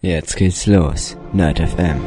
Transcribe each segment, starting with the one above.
Jetzt geht's los. Nerd FM.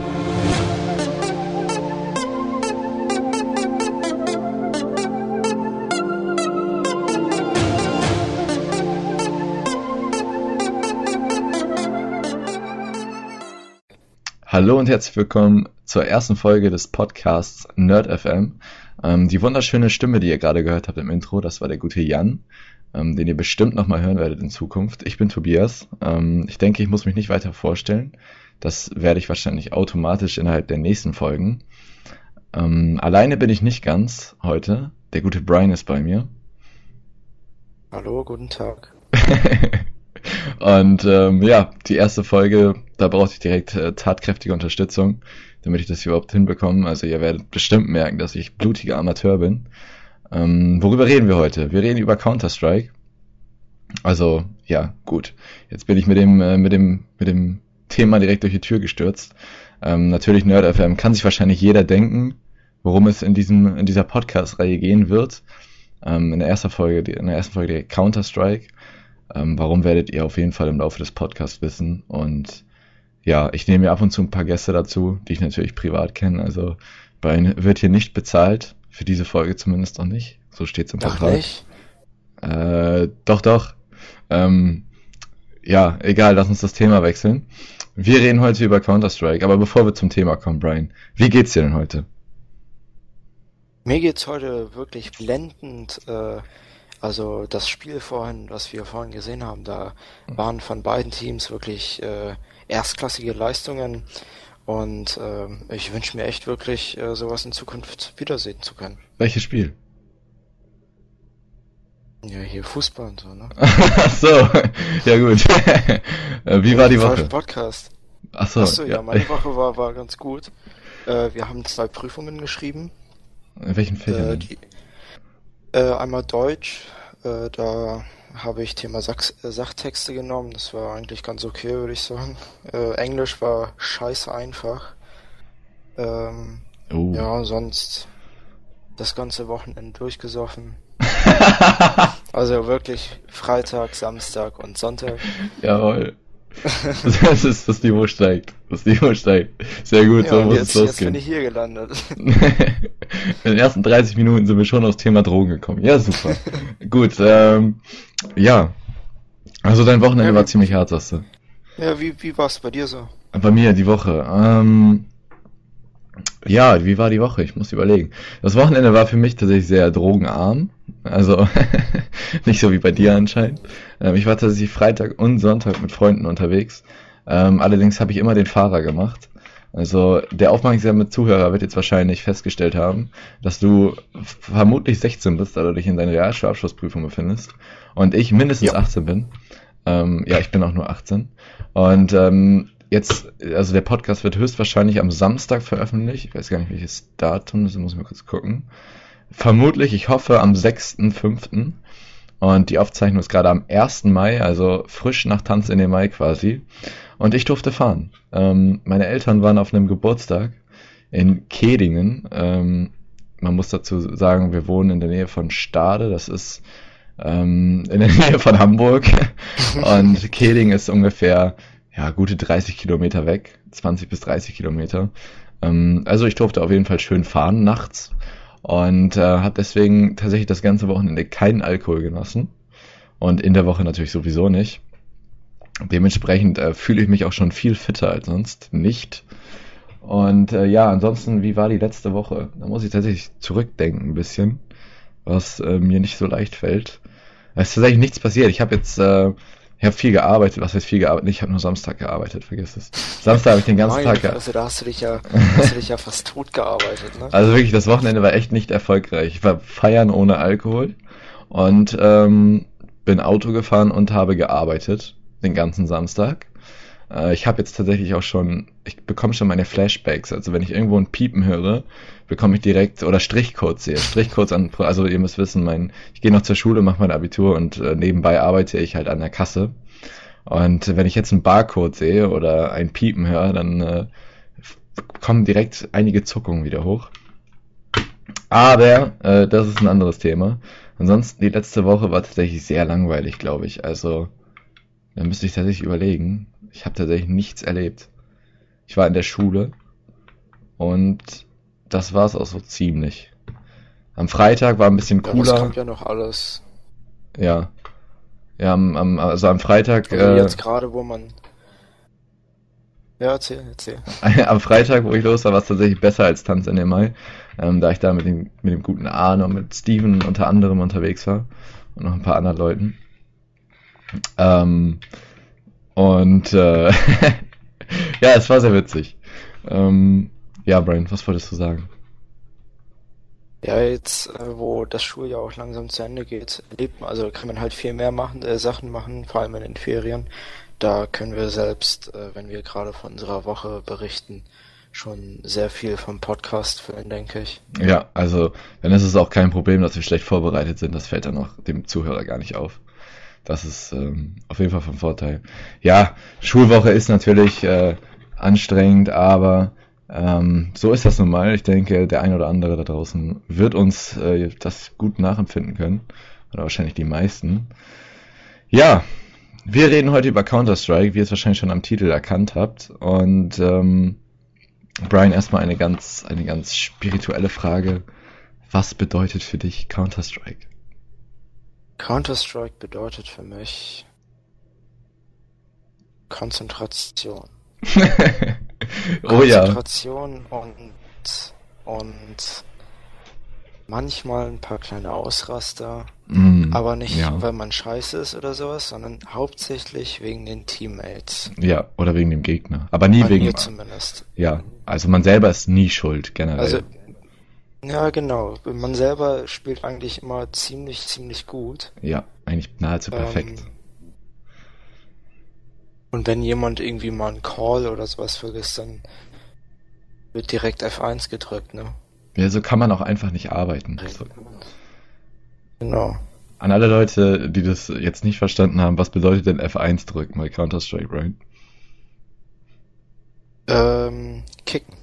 Hallo und herzlich willkommen zur ersten Folge des Podcasts Nerd FM. Ähm, die wunderschöne Stimme, die ihr gerade gehört habt im Intro, das war der gute Jan, ähm, den ihr bestimmt nochmal hören werdet in Zukunft. Ich bin Tobias. Ähm, ich denke, ich muss mich nicht weiter vorstellen. Das werde ich wahrscheinlich automatisch innerhalb der nächsten Folgen. Ähm, alleine bin ich nicht ganz heute. Der gute Brian ist bei mir. Hallo, guten Tag. Und ähm, ja, die erste Folge, da brauchte ich direkt äh, tatkräftige Unterstützung, damit ich das überhaupt hinbekomme. Also ihr werdet bestimmt merken, dass ich blutiger Amateur bin. Ähm, worüber reden wir heute? Wir reden über Counter-Strike. Also, ja, gut. Jetzt bin ich mit dem, äh, mit dem, mit dem Thema direkt durch die Tür gestürzt. Ähm, natürlich Nerd FM kann sich wahrscheinlich jeder denken, worum es in diesem, in dieser Podcast-Reihe gehen wird. Ähm, in der ersten Folge, in der ersten Folge Counter-Strike. Ähm, warum werdet ihr auf jeden Fall im Laufe des Podcasts wissen. Und ja, ich nehme mir ab und zu ein paar Gäste dazu, die ich natürlich privat kenne. Also Brian wird hier nicht bezahlt, für diese Folge zumindest noch nicht. So steht's im Doch Vertrag. nicht? Äh, doch, doch. Ähm, ja, egal, lass uns das Thema wechseln. Wir reden heute über Counter-Strike, aber bevor wir zum Thema kommen, Brian, wie geht's dir denn heute? Mir geht's heute wirklich blendend. Äh, also das Spiel vorhin, was wir vorhin gesehen haben, da waren von beiden Teams wirklich äh, erstklassige Leistungen. Und äh, ich wünsche mir echt wirklich, äh, sowas in Zukunft wiedersehen zu können. Welches Spiel? Ja, hier Fußball und so, ne? Ach so, ja gut. Äh, wie war die Falschen Woche? Podcast. Ach so, Achso, ja, meine Woche war, war ganz gut. Äh, wir haben zwei Prüfungen geschrieben. In welchen Äh, Fächern? die, äh, einmal Deutsch, äh, da habe ich Thema Sachs äh, Sachtexte genommen, das war eigentlich ganz okay, würde ich sagen. Äh, Englisch war scheiße einfach. Ähm, oh. ja, sonst das ganze Wochenende durchgesoffen. Also wirklich Freitag, Samstag und Sonntag. Jawohl. Das ist, das Niveau steigt. Das Niveau steigt. Sehr gut, so Ja, und muss jetzt, es jetzt bin losgehen. ich hier gelandet. In den ersten 30 Minuten sind wir schon aufs Thema Drogen gekommen. Ja, super. Gut, ähm, ja. Also dein Wochenende Ja, war ziemlich hart, sagst du. Ja, wie, wie war's bei dir so? Bei mir die Woche. Ähm, ja, wie war die Woche? Ich muss überlegen. Das Wochenende war für mich tatsächlich sehr drogenarm. Also nicht so wie bei dir anscheinend. Ähm, ich war tatsächlich Freitag und Sonntag mit Freunden unterwegs. Ähm, allerdings habe ich immer den Fahrer gemacht. Also der aufmerksame Zuhörer wird jetzt wahrscheinlich festgestellt haben, dass du vermutlich 16 bist, da du dich in deiner Realschulabschlussprüfung befindest. Und ich mindestens Ja. 18 bin. Ähm, ja, ich bin auch nur 18. Und ähm, jetzt, also der Podcast wird höchstwahrscheinlich am Samstag veröffentlicht. Ich weiß gar nicht, welches Datum, das muss ich mal kurz gucken. Vermutlich, ich hoffe, am 6.5. Und die Aufzeichnung ist gerade am 1. Mai, also frisch nach Tanz in den Mai quasi. Und ich durfte fahren. Ähm, meine Eltern waren auf einem Geburtstag in Kedingen. Ähm, man muss dazu sagen, wir wohnen in der Nähe von Stade. Das ist ähm, in der Nähe von Hamburg. Und Keding ist ungefähr ja, gute 30 Kilometer weg, 20 bis 30 Kilometer. Ähm, also ich durfte auf jeden Fall schön fahren nachts und äh, habe deswegen tatsächlich das ganze Wochenende keinen Alkohol genossen und in der Woche natürlich sowieso nicht. Dementsprechend äh, fühle ich mich auch schon viel fitter als sonst nicht. Und äh, ja, ansonsten, wie war die letzte Woche? Da muss ich tatsächlich zurückdenken ein bisschen, was äh, mir nicht so leicht fällt. Es ist tatsächlich nichts passiert. Ich habe jetzt, äh, ich habe viel gearbeitet. Was heißt viel gearbeitet? Ich habe nur Samstag gearbeitet, vergiss es. Samstag habe ich den ganzen Meine Tag gearbeitet. Da hast du dich ja, hast du dich ja fast tot gearbeitet, ne? Also wirklich, das Wochenende war echt nicht erfolgreich. Ich war feiern ohne Alkohol und ähm, bin Auto gefahren und habe gearbeitet den ganzen Samstag. Äh, ich habe jetzt tatsächlich auch schon, ich bekomme schon meine Flashbacks. Also wenn ich irgendwo ein Piepen höre, bekomme ich direkt oder Strichcodes sehe. Strichcodes an, also ihr müsst wissen, mein, ich gehe noch zur Schule, mache mein Abitur und äh, nebenbei arbeite ich halt an der Kasse. Und wenn ich jetzt einen Barcode sehe oder ein Piepen höre, dann äh, kommen direkt einige Zuckungen wieder hoch. Aber äh, das ist ein anderes Thema. Ansonsten, die letzte Woche war tatsächlich sehr langweilig, glaube ich. Also, da müsste ich tatsächlich überlegen. ich habe tatsächlich nichts erlebt. Ich war in der Schule und das war es auch so ziemlich. Am Freitag war ein bisschen Ja, cooler. das kommt ja noch alles. Ja. Ja, am, am, also am Freitag, Also äh, jetzt gerade, wo man. Ja, erzähl, erzähl. am Freitag, wo ich los war, war es tatsächlich besser als Tanz in den Mai, ähm, da ich da mit dem, mit dem guten Arno und mit Steven unter anderem unterwegs war und noch ein paar anderen Leuten. Ähm, und äh, ja, es war sehr witzig. Ähm, ja, Brian, was wolltest du sagen? Ja, jetzt, äh, wo das Schuljahr auch langsam zu Ende geht, lebt man, also kann man halt viel mehr machen, äh, Sachen machen, vor allem in den Ferien. Da können wir selbst, äh, wenn wir gerade von unserer Woche berichten, schon sehr viel vom Podcast füllen, denke ich. Ja, also dann ist es auch kein Problem, dass wir schlecht vorbereitet sind. Das fällt dann auch dem Zuhörer gar nicht auf. Das ist ähm, auf jeden Fall von Vorteil. Ja, Schulwoche ist natürlich äh, anstrengend, aber ähm, so ist das nun mal. Ich denke, der ein oder andere da draußen wird uns äh, das gut nachempfinden können. Oder wahrscheinlich die meisten. Ja, wir reden heute über Counter-Strike, wie ihr es wahrscheinlich schon am Titel erkannt habt. Und ähm, Brian, erstmal eine ganz, eine ganz spirituelle Frage. Was bedeutet für dich Counter-Strike? Counter-Strike bedeutet für mich Konzentration. oh ja. Konzentration und, und manchmal ein paar kleine Ausraster, Mm, aber nicht, ja. weil man scheiße ist oder sowas, sondern hauptsächlich wegen den Teammates. Ja, oder wegen dem Gegner. Aber nie Bei wegen. mir zumindest. Ja, also man selber ist nie schuld, generell. Also, ja, genau. Man selber spielt eigentlich immer ziemlich, ziemlich gut. ja, eigentlich nahezu perfekt. Ähm, und wenn jemand irgendwie mal einen Call oder sowas vergisst, dann wird direkt F1 gedrückt, ne? Ja, so kann man auch einfach nicht arbeiten. So. Genau. An alle Leute, die das jetzt nicht verstanden haben, was bedeutet denn F1 drücken bei Counter-Strike, Brian? Ähm, kicken.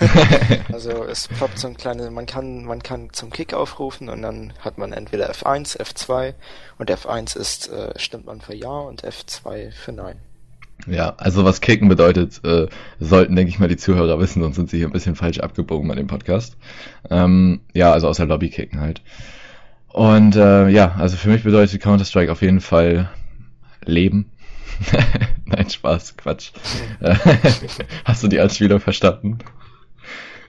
Also es ploppt so ein kleines, man kann, man kann zum Kick aufrufen und dann hat man entweder F1, F2 und F1 ist, äh, stimmt man für Ja und F2 für Nein. Ja, also was Kicken bedeutet, äh, sollten, denke ich mal, die Zuhörer wissen, sonst sind sie hier ein bisschen falsch abgebogen bei dem Podcast. Ähm, ja, also aus der Lobby kicken halt. Und äh, ja, also für mich bedeutet Counter-Strike auf jeden Fall Leben. Nein, Spaß, Quatsch. Äh, hast du die Anspielung verstanden?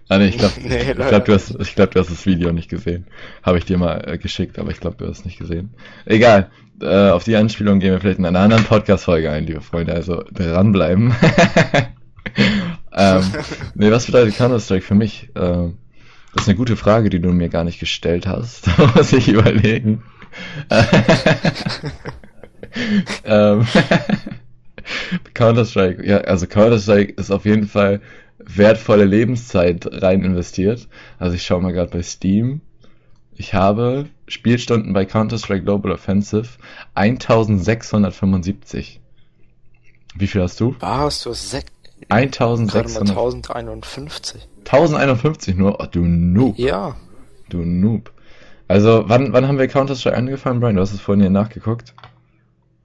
Ah, nee, ich glaube, Nee, ich glaub, du hast, ich glaub, du hast das Video nicht gesehen. Habe ich dir mal äh, geschickt, aber ich glaube, du hast es nicht gesehen. Egal. Äh, auf die Anspielung gehen wir vielleicht in einer anderen Podcast-Folge ein, liebe Freunde. Also dranbleiben. ähm, nee, was bedeutet Counter-Strike für mich? Ähm, das ist eine gute Frage, die du mir gar nicht gestellt hast. Da muss ich überlegen. ähm, Counter-Strike, ja, also Counter-Strike ist auf jeden Fall wertvolle Lebenszeit rein investiert. Also ich schaue mal gerade bei Steam. Ich habe Spielstunden bei Counter-Strike Global Offensive 1675. Wie viel hast du? Was? Du hast sech gerade mal 1600. 1051. 1051 nur? Oh, du Noob. Ja. Du Noob. Also, wann, wann haben wir Counter-Strike angefangen, Brian? Du hast es vorhin hier nachgeguckt.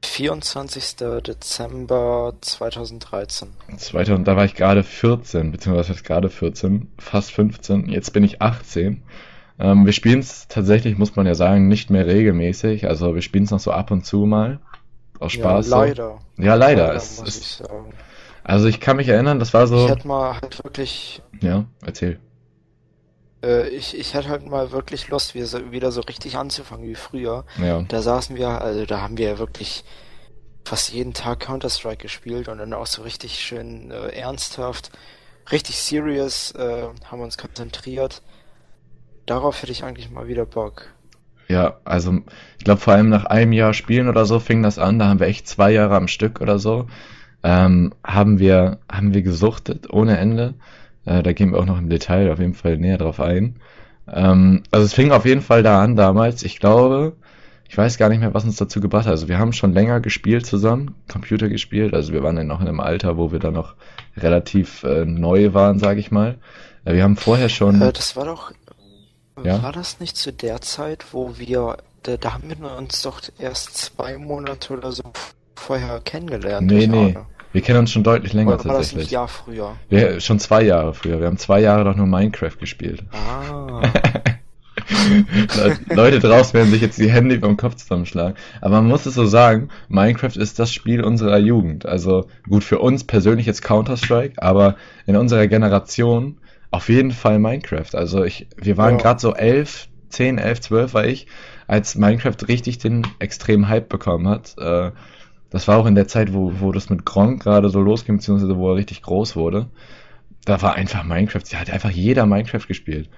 24. Dezember 2013. 2000, da war ich gerade 14, beziehungsweise gerade 14, fast 15. Jetzt bin ich 18. Ähm, wir spielen es tatsächlich, muss man ja sagen, nicht mehr regelmäßig. Also wir spielen es noch so ab und zu mal. Aus Spaß. ja, so. leider. Ja, leider. Es, muss ich es, sagen. also ich kann mich erinnern, das war so. Ich hätte mal halt wirklich, Ja, erzähl. Äh, ich, ich hätte halt mal wirklich Lust, wieder so, wieder so richtig anzufangen wie früher. Ja. Da saßen wir, also da haben wir ja wirklich fast jeden Tag Counter-Strike gespielt und dann auch so richtig schön äh, ernsthaft, richtig serious, äh, haben uns konzentriert. Darauf hätte ich eigentlich mal wieder Bock. Ja, also ich glaube vor allem nach einem Jahr Spielen oder so fing das an. Da haben wir echt zwei Jahre am Stück oder so. Ähm, haben wir haben wir gesuchtet ohne Ende. Äh, da gehen wir auch noch im Detail auf jeden Fall näher drauf ein. Ähm, also es fing auf jeden Fall da an damals. Ich glaube, ich weiß gar nicht mehr, was uns dazu gebracht hat. Also wir haben schon länger gespielt zusammen, Computer gespielt. Also wir waren ja noch in einem Alter, wo wir da noch relativ äh, neu waren, sage ich mal. Äh, wir haben vorher schon. Äh, das war doch, Ja? war das nicht zu der Zeit, wo wir, da, da haben wir uns doch erst zwei Monate oder so vorher kennengelernt. Nee, nee. ahne. Wir kennen uns schon deutlich länger Oder war das ein tatsächlich. Jahr früher? Wir, schon zwei Jahre früher. Wir haben zwei Jahre doch nur Minecraft gespielt. Ah. Le- Leute draußen werden sich jetzt die Hände über den Kopf zusammenschlagen. Aber man muss es so sagen, Minecraft ist das Spiel unserer Jugend. Also gut für uns persönlich jetzt Counter-Strike, aber in unserer Generation auf jeden Fall Minecraft. Also ich, wir waren Ja. gerade so elf, zehn, elf, zwölf war ich, als Minecraft richtig den extremen Hype bekommen hat. Äh, das war auch in der Zeit, wo, wo das mit Gronk gerade so losging, beziehungsweise wo er richtig groß wurde. Da war einfach Minecraft, ja, hat einfach jeder Minecraft gespielt.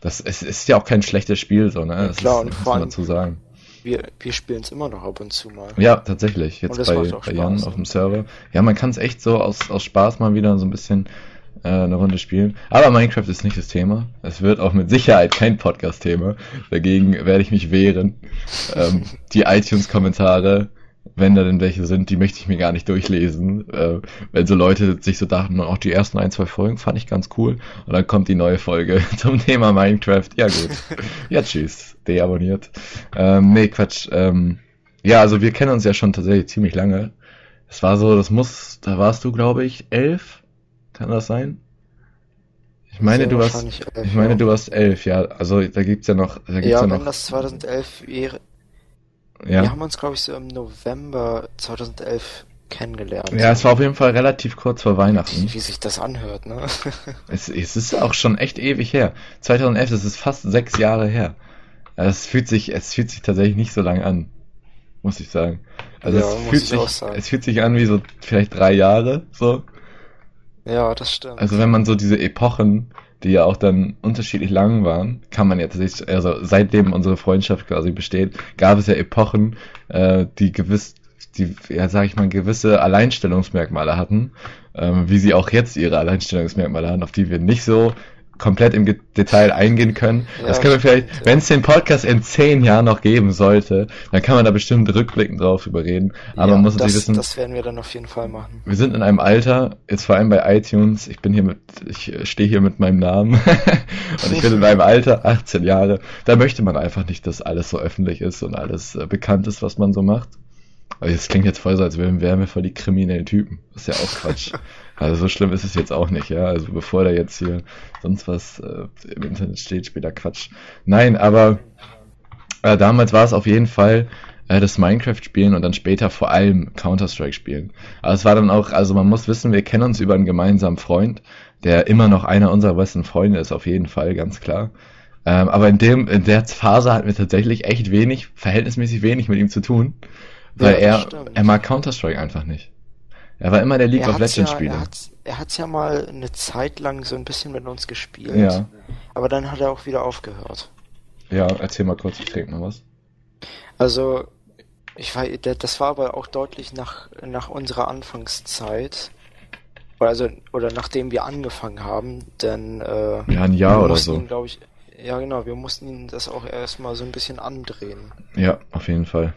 Das es ist ja auch kein schlechtes Spiel, so, ne? Ja, Das klar, ist, und muss man dazu sagen. Wir, wir spielen es immer noch ab und zu mal. Ja, tatsächlich. Jetzt bei, bei Jan auf dem Server. Ja, man kann es echt so aus, aus Spaß mal wieder so ein bisschen äh, eine Runde spielen. Aber Minecraft ist nicht das Thema. Es wird auch mit Sicherheit kein Podcast-Thema. Dagegen werde ich mich wehren. Ähm, die iTunes-Kommentare, wenn da denn welche sind, die möchte ich mir gar nicht durchlesen. Äh, wenn so Leute sich so dachten, auch die ersten ein, zwei Folgen fand ich ganz cool. Und dann kommt die neue Folge zum Thema Minecraft. Ja gut. Ja, tschüss. Deabonniert. Ähm, nee, Quatsch. Ähm, ja, also wir kennen uns ja schon tatsächlich ziemlich lange. Es war so, das muss, da warst du, glaube ich, elf. Kann das sein? Ich meine, du warst, elf, ich meine, ja. du warst elf, ja. Also da gibt's ja noch, da gibt's ja, Ja, noch, wenn das 2011 wäre. Ja. Wir haben uns, glaube ich, so im November 2011 kennengelernt. Ja, es war auf jeden Fall relativ kurz vor Weihnachten. Wie, wie sich das anhört, ne? Es, es ist auch schon echt ewig her. 2011, das ist fast sechs Jahre her. Es fühlt sich, es fühlt sich tatsächlich nicht so lang an, muss ich sagen. Also Ja, es fühlt ich sich, auch sagen. es fühlt sich an wie so vielleicht drei Jahre, so. ja, das stimmt. Also wenn man so diese Epochen, die ja auch dann unterschiedlich lang waren, kann man ja tatsächlich, also seitdem unsere Freundschaft quasi besteht, gab es ja Epochen, äh, die gewiss, die, ja sag ich mal, gewisse Alleinstellungsmerkmale hatten, ähm, wie sie auch jetzt ihre Alleinstellungsmerkmale haben, auf die wir nicht so komplett im Detail eingehen können. Ja, das können wir vielleicht, ja. wenn es den Podcast in zehn Jahren noch geben sollte, dann kann man da bestimmt rückblickend drauf überreden. Aber ja, man muss das, natürlich wissen, das werden wir dann auf jeden Fall machen. wir sind in einem Alter, jetzt vor allem bei iTunes, ich bin hier mit, ich äh, stehe hier mit meinem Namen und ich bin in einem Alter, 18 Jahre, da möchte man einfach nicht, dass alles so öffentlich ist und alles äh, bekannt ist, was man so macht. Aber das klingt jetzt voll so, als wären wir voll die kriminellen Typen. Das ist ja auch Quatsch. Also so schlimm ist es jetzt auch nicht, ja. Also bevor da jetzt hier sonst was äh, im Internet steht, später Quatsch. Nein, aber äh, damals war es auf jeden Fall äh, das Minecraft spielen und dann später vor allem Counter-Strike spielen. Aber es war dann auch, also man muss wissen, wir kennen uns über einen gemeinsamen Freund, der immer noch einer unserer besten Freunde ist, auf jeden Fall, ganz klar. Ähm, aber in dem, in der Phase hatten wir tatsächlich echt wenig, verhältnismäßig wenig mit ihm zu tun, weil Ja, er, stimmt. er mag Counter-Strike einfach nicht. Er war immer der League er of Legends ja, Spieler. er hat's, er hat's ja mal eine Zeit lang so ein bisschen mit uns gespielt. Ja, Aber dann hat er auch wieder aufgehört. ja, erzähl mal kurz, ich trinke mal was. Also, ich war, das war aber auch deutlich nach, nach unserer Anfangszeit. Oder Also, oder nachdem wir angefangen haben, denn, äh, Ja, ein Jahr wir oder so. Ihn, ich, ja, genau, wir mussten ihn das auch erstmal so ein bisschen andrehen. Ja, auf jeden Fall.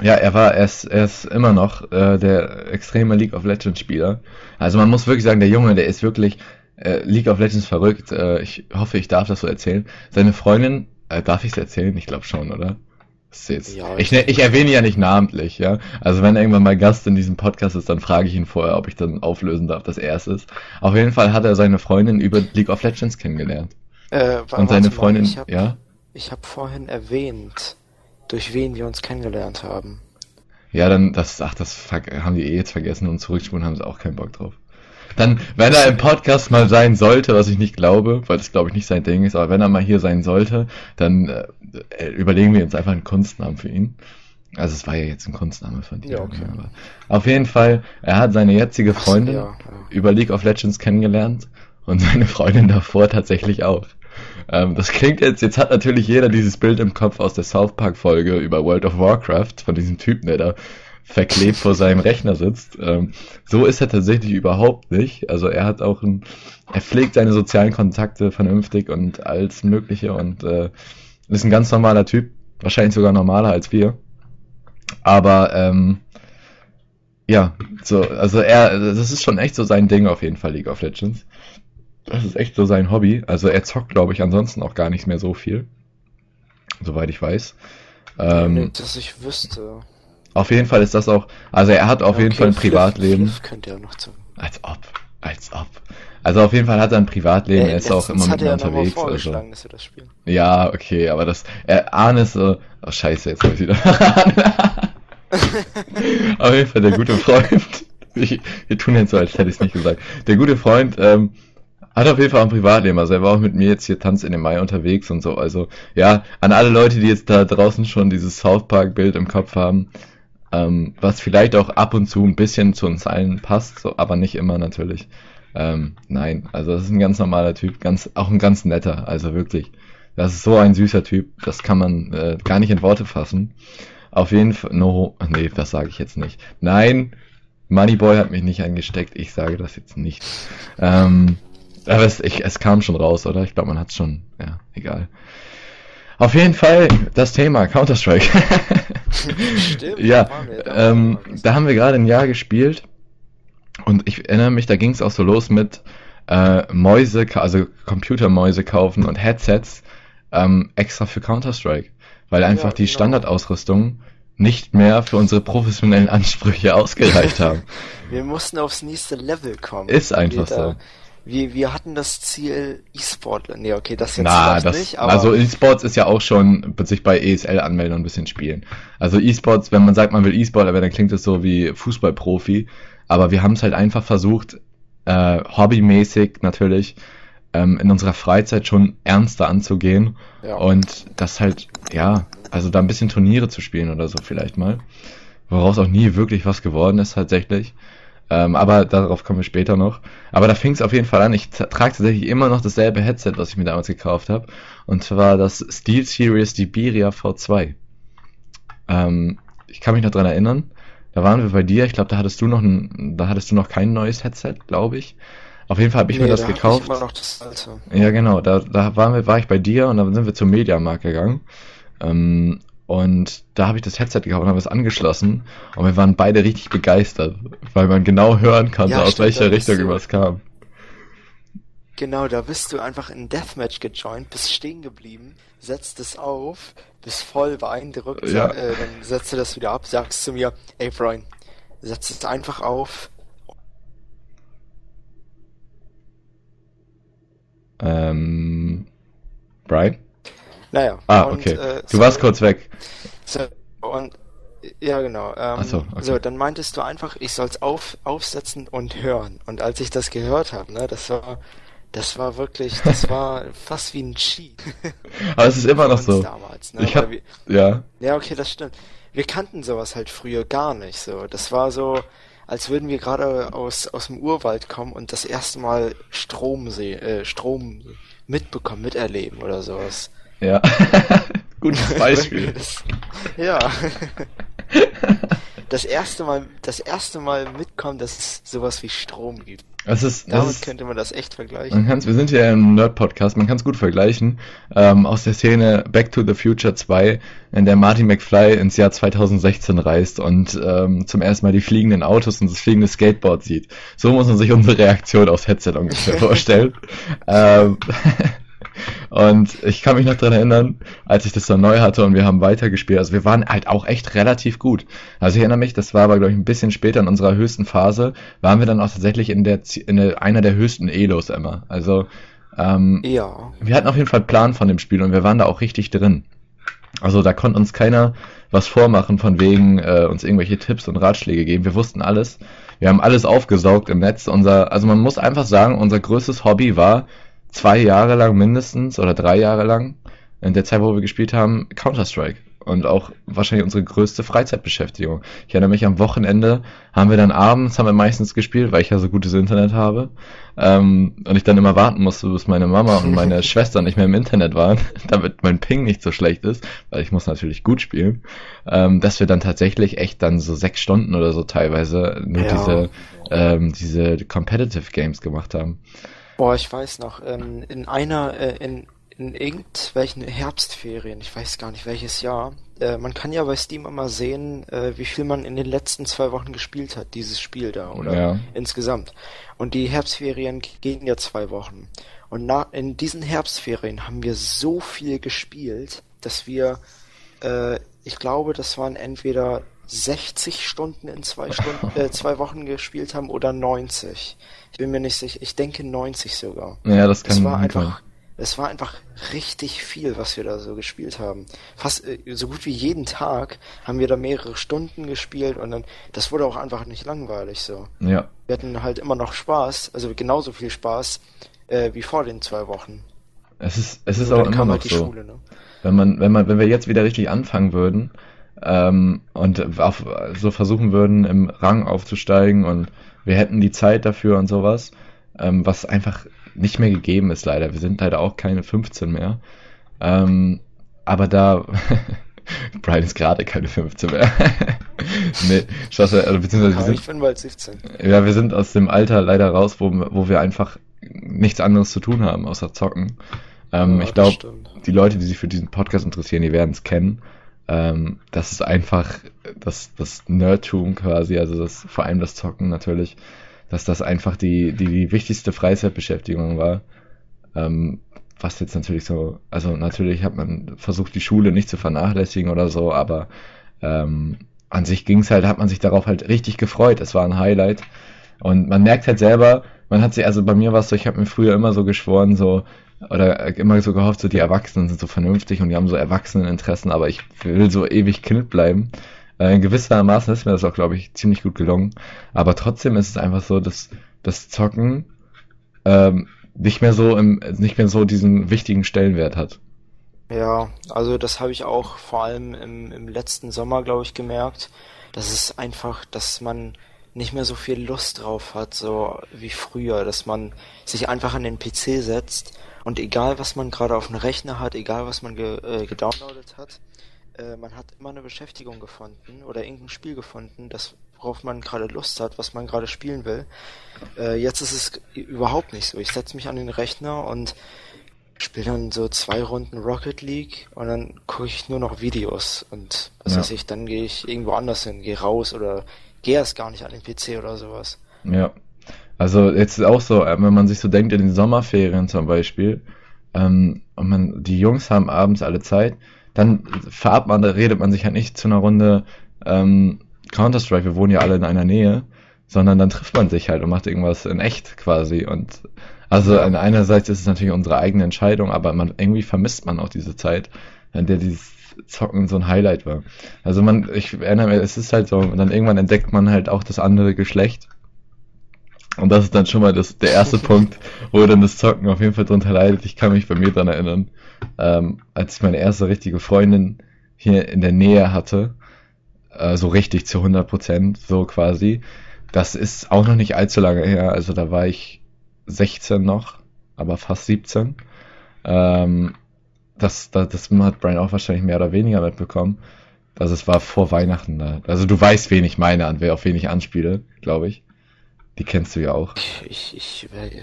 Ja, er war, er ist, er ist immer noch äh, der extreme League of Legends Spieler. Also man muss wirklich sagen, der Junge, der ist wirklich äh, League of Legends verrückt. Äh, ich hoffe, ich darf das so erzählen. Seine Freundin, äh, darf ich es erzählen? Ich glaube schon, oder? Jetzt, Ja, ich, ich- ne- ich erwähne ja nicht namentlich, ja. Also wenn irgendwann mal Gast in diesem Podcast ist, dann frage ich ihn vorher, ob ich dann auflösen darf, dass er es ist. Auf jeden Fall hat er seine Freundin über League of Legends kennengelernt. Äh, Und seine warte mal, Freundin, ich hab, ja? Ich habe vorhin erwähnt, durch wen wir uns kennengelernt haben. Ja, dann, das, ach, das haben die eh jetzt vergessen und zurückspulen haben sie auch keinen Bock drauf. Dann, wenn er im Podcast mal sein sollte, was ich nicht glaube, weil das glaube ich nicht sein Ding ist, aber wenn er mal hier sein sollte, dann äh, überlegen wir uns einfach einen Kunstnamen für ihn. Also es war ja jetzt ein Kunstname von dir. Ja, okay. Aber auf jeden Fall, er hat seine jetzige Ach so, Freundin ja, ja. über League of Legends kennengelernt und seine Freundin davor tatsächlich auch. Ähm, das klingt jetzt, jetzt hat natürlich jeder dieses Bild im Kopf aus der South Park Folge über World of Warcraft von diesem Typen, der da verklebt vor seinem Rechner sitzt. Ähm, so ist er tatsächlich überhaupt nicht. Also er hat auch ein, er pflegt seine sozialen Kontakte vernünftig und alles Mögliche und äh, ist ein ganz normaler Typ, wahrscheinlich sogar normaler als wir. Aber ähm, ja, so, also er, das ist schon echt so sein Ding auf jeden Fall, League of Legends. Das ist echt so sein Hobby. Also er zockt, glaube ich, ansonsten auch gar nicht mehr so viel. Soweit ich weiß. Ähm, Nicht, dass ich wüsste. auf jeden Fall ist das auch, also er hat auf Ja, jeden okay, Fall ein Privatleben. Fliff könnte ja noch zu. Als ob, als ob. Also auf jeden Fall hat er ein Privatleben, er ist auch immer mit er mir ja unterwegs. Also. dass wir das spielen. Ja, okay, aber das, äh, Arne ist so, oh scheiße, jetzt hab ich wieder. Auf jeden Fall der gute Freund. Ich, wir tun jetzt so, als hätte ich es nicht gesagt. Der gute Freund ähm, hat auf jeden Fall ein Privatleben. Also er war auch mit mir jetzt hier Tanz in den Mai unterwegs und so. Also ja, an alle Leute, die jetzt da draußen schon dieses South Park Bild im Kopf haben, ähm, was vielleicht auch ab und zu ein bisschen zu uns allen passt, so, aber nicht immer natürlich. Ähm, nein, also das ist ein ganz normaler Typ, ganz auch ein ganz netter, also wirklich. Das ist so ein süßer Typ, das kann man äh, gar nicht in Worte fassen. Auf jeden Fall, no, nee, das sage ich jetzt nicht. Nein, Moneyboy hat mich nicht angesteckt, ich sage das jetzt nicht. Ähm, aber es, ich, es kam schon raus, oder? Ich glaube, man hat es schon, ja, egal. Auf jeden Fall das Thema Counter-Strike. Stimmt, ja, ähm, da haben wir gerade ein Jahr gespielt und ich erinnere mich, da ging es auch so los mit äh, Mäuse, also Computermäuse kaufen und Headsets ähm, extra für Counter-Strike, weil einfach Ja, die genau. Standardausrüstung nicht mehr für unsere professionellen Ansprüche ausgereicht haben. Wir mussten aufs nächste Level kommen. Ist einfach so. Wir, wir hatten das Ziel E-Sport. Nee, okay, das jetzt Na, das, nicht, aber also E-Sports ist ja auch schon sich bei ESL anmelden und ein bisschen spielen. Also E-Sports, wenn man sagt, man will E-Sport, aber dann klingt es so wie Fußballprofi. Aber wir haben es halt einfach versucht, äh, hobbymäßig natürlich ähm, in unserer Freizeit schon ernster anzugehen ja. und das halt, ja, also da ein bisschen Turniere zu spielen oder so vielleicht mal. Woraus auch nie wirklich was geworden ist tatsächlich. Ähm, aber darauf kommen wir später noch. Aber da fing es auf jeden Fall an. Ich tra- trage tatsächlich immer noch dasselbe Headset, was ich mir damals gekauft habe. Und zwar das Steel Series Diberia V2. Ähm, ich kann mich noch dran erinnern. Da waren wir bei dir. Ich glaube, da hattest du noch ein, da hattest du noch kein neues Headset, glaube ich. Auf jeden Fall habe ich Nee, mir das da gekauft. Ich immer noch das alte. Ja, genau, da, da waren wir, war ich bei dir und dann sind wir zum Mediamarkt gegangen. Ähm, und da habe ich das Headset gekauft und habe es angeschlossen und wir waren beide richtig begeistert, weil man genau hören konnte, Ja, aus stimmt, welcher Richtung du- was kam. Genau, da bist du einfach in Deathmatch gejoint, bist stehen geblieben, setzt es auf, bist voll beeindruckt, Ja. äh, dann setzt du das wieder ab, sagst zu mir, ey Brian, setz es einfach auf. Ähm, Brian? Naja. Ah, und, okay. äh, Du so- warst kurz weg. So, und ja, genau. Ähm, so, okay. so, dann meintest du einfach, ich soll's auf, aufsetzen und hören. Und als ich das gehört habe, ne, das war, das war wirklich, das war fast wie ein Cheat. Aber es ist immer noch so. Damals, ne? Ich hab, wir, ja, ja, okay, das stimmt. Wir kannten sowas halt früher gar nicht so. Das war so, als würden wir gerade aus, aus dem Urwald kommen und das erste Mal Strom sehen, äh, Strom mitbekommen, miterleben oder sowas. Ja. Gutes Beispiel. Das, ja. Das erste Mal, das erste Mal mitkommen, dass es sowas wie Strom gibt. Es ist, das Damit ist, könnte man das echt vergleichen. Man kann's, wir sind ja im Nerd-Podcast, man kann es gut vergleichen. Ähm, aus der Szene Back to the Future 2, in der Marty McFly ins Jahr 2016 reist und ähm, zum ersten Mal die fliegenden Autos und das fliegende Skateboard sieht. So muss man sich unsere Reaktion aufs Headset ungefähr vorstellen. ähm, und ich kann mich noch dran erinnern, als ich das dann neu hatte und wir haben weitergespielt. Also wir waren halt auch echt relativ gut. Also ich erinnere mich, das war aber glaube ich ein bisschen später in unserer höchsten Phase, waren wir dann auch tatsächlich in der in der, einer der höchsten Elos immer. Also ähm, Ja. wir hatten auf jeden Fall Plan von dem Spiel und wir waren da auch richtig drin. Also da konnte uns keiner was vormachen von wegen äh, uns irgendwelche Tipps und Ratschläge geben. Wir wussten alles. Wir haben alles aufgesaugt im Netz. Unser, also man muss einfach sagen, unser größtes Hobby war zwei Jahre lang mindestens oder drei Jahre lang in der Zeit, wo wir gespielt haben, Counter-Strike. Und auch wahrscheinlich unsere größte Freizeitbeschäftigung. Ich erinnere mich, am Wochenende haben wir dann abends, haben wir meistens gespielt, weil ich ja so gutes Internet habe. Ähm, und ich dann immer warten musste, bis meine Mama und meine Schwester nicht mehr im Internet waren, damit mein Ping nicht so schlecht ist, weil ich muss natürlich gut spielen. Ähm, dass wir dann tatsächlich echt dann so sechs Stunden oder so teilweise nur Ja. diese, ähm, diese Competitive Games gemacht haben. Boah, ich weiß noch, ähm, in einer, äh, in, in irgendwelchen Herbstferien, ich weiß gar nicht welches Jahr, äh, man kann ja bei Steam immer sehen, äh, wie viel man in den letzten zwei Wochen gespielt hat, dieses Spiel da, oder Ja. insgesamt. Und die Herbstferien gehen ja zwei Wochen. Und na, in diesen Herbstferien haben wir so viel gespielt, dass wir, äh, ich glaube, das waren entweder 60 Stunden in zwei Stunden, äh, zwei Wochen gespielt haben oder 90. Ich bin mir nicht sicher. Ich denke 90 sogar. Ja, das kann Es war einfach, sein. es war einfach richtig viel, was wir da so gespielt haben. Fast äh, so gut wie jeden Tag haben wir da mehrere Stunden gespielt und dann, das wurde auch einfach nicht langweilig so. Ja. Wir hatten halt immer noch Spaß, also genauso viel Spaß äh, wie vor den zwei Wochen. Es ist, es ist auch immer noch halt die so. Schule, ne? Wenn man, wenn man, wenn wir jetzt wieder richtig anfangen würden ähm, und auf, so versuchen würden, im Rang aufzusteigen und wir hätten die Zeit dafür und sowas, ähm, was einfach nicht mehr gegeben ist leider. Wir sind leider auch keine 15 mehr. Ähm, aber da Brian ist gerade keine 15 mehr. nee, Spaß, also, beziehungsweise wir Ja, sind ich bin bald 17. ja, wir sind aus dem Alter leider raus, wo, wo wir einfach nichts anderes zu tun haben, außer zocken. Ähm, Ja, ich glaube, die Leute, die sich für diesen Podcast interessieren, die werden es kennen. Ähm, das ist einfach das, das Nerdtum quasi, also das, vor allem das Zocken natürlich, dass das einfach die, die, die wichtigste Freizeitbeschäftigung war. Ähm, was jetzt natürlich so, also natürlich hat man versucht, die Schule nicht zu vernachlässigen oder so, aber ähm, an sich ging's halt, hat man sich darauf halt richtig gefreut. Es war ein Highlight. Und man merkt halt selber, man hat sich, also bei mir war es so, ich habe mir früher immer so geschworen, so, oder immer so gehofft, so die Erwachsenen sind so vernünftig und die haben so Erwachseneninteressen, aber ich will so ewig Kind bleiben. Äh, in gewissermaßen ist mir das auch, glaube ich, ziemlich gut gelungen. Aber trotzdem ist es einfach so, dass das Zocken ähm, nicht mehr so im, nicht mehr so diesen wichtigen Stellenwert hat. Ja, also das habe ich auch vor allem im, im letzten Sommer, glaube ich, gemerkt. Das ist einfach, dass man nicht mehr so viel Lust drauf hat, so wie früher, dass man sich einfach an den PC setzt und egal was man gerade auf dem Rechner hat, egal was man ge, äh, gedownloadet hat, äh, man hat immer eine Beschäftigung gefunden oder irgendein Spiel gefunden, das worauf man gerade Lust hat, was man gerade spielen will. Äh, jetzt ist es überhaupt nicht so. Ich setze mich an den Rechner und spiele dann so zwei Runden Rocket League und dann gucke ich nur noch Videos und was Ja. weiß ich, dann gehe ich irgendwo anders hin, gehe raus oder gehe erst gar nicht an den PC oder sowas. Ja. Also jetzt ist auch so, äh, wenn man sich so denkt in den Sommerferien zum Beispiel, ähm, und man, die Jungs haben abends alle Zeit, dann fahrt man, da redet man sich halt nicht zu einer Runde ähm, Counter-Strike, wir wohnen ja alle in einer Nähe, sondern dann trifft man sich halt und macht irgendwas in echt quasi. Und also an einerseits ist es natürlich unsere eigene Entscheidung, aber man irgendwie vermisst man auch diese Zeit, in der dieses Zocken so ein Highlight war. Also man, ich erinnere mich, es ist halt so, und dann irgendwann entdeckt man halt auch das andere Geschlecht. Und das ist dann schon mal das, der erste Punkt, wo dann das Zocken auf jeden Fall drunter leidet. Ich kann mich bei mir dran erinnern, ähm, als ich meine erste richtige Freundin hier in der Nähe hatte, äh, so richtig zu 100 Prozent, so quasi. Das ist auch noch nicht allzu lange her, also da war ich 16 noch, aber fast 17. Ähm, das, das, das hat Brian auch wahrscheinlich mehr oder weniger mitbekommen. Also es war vor Weihnachten da. Also du weißt, wen ich meine, an wer auf wen ich anspiele, glaube ich. Die kennst du ja auch. Ich, ich, äh,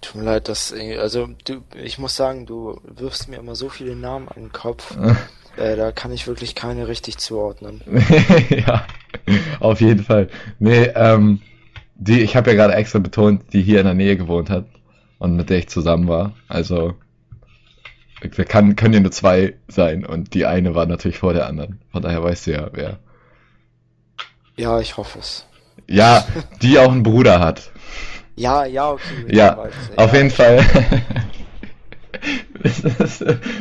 tut mir leid, dass, äh, also du, ich muss sagen, du wirfst mir immer so viele Namen an den Kopf, äh, da kann ich wirklich keine richtig zuordnen. ja, auf jeden Fall. Nee, ähm, die, ich habe ja gerade extra betont, die hier in der Nähe gewohnt hat und mit der ich zusammen war. Also wir kann, können ja nur zwei sein und die eine war natürlich vor der anderen. Von daher weißt du ja, wer. Ja, ich hoffe es. Ja, die auch einen Bruder hat. Ja, ja, okay. Ja, auf jeden Fall.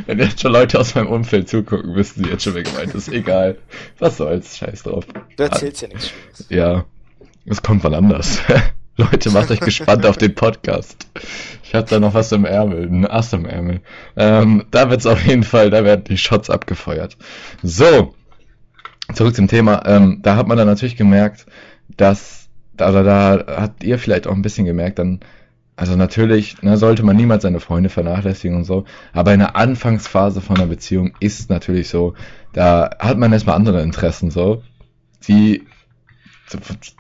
Wenn jetzt schon Leute aus meinem Umfeld zugucken, wissen sie jetzt schon, wer gemeint ist. Egal. Was soll's, scheiß drauf. Du erzählst ja nichts. Ja, es kommt wann anders. Leute, macht euch gespannt auf den Podcast. Ich hab da noch was im Ärmel, ein Ass im Ärmel. Ähm, da wird's auf jeden Fall, da werden die Shots abgefeuert. So, zurück zum Thema. Ähm, da hat man dann natürlich gemerkt, dass, oder da habt ihr vielleicht auch ein bisschen gemerkt, dann, also natürlich ne, sollte man niemals seine Freunde vernachlässigen und so, aber in der Anfangsphase von einer Beziehung ist natürlich so, da hat man erstmal andere Interessen so, die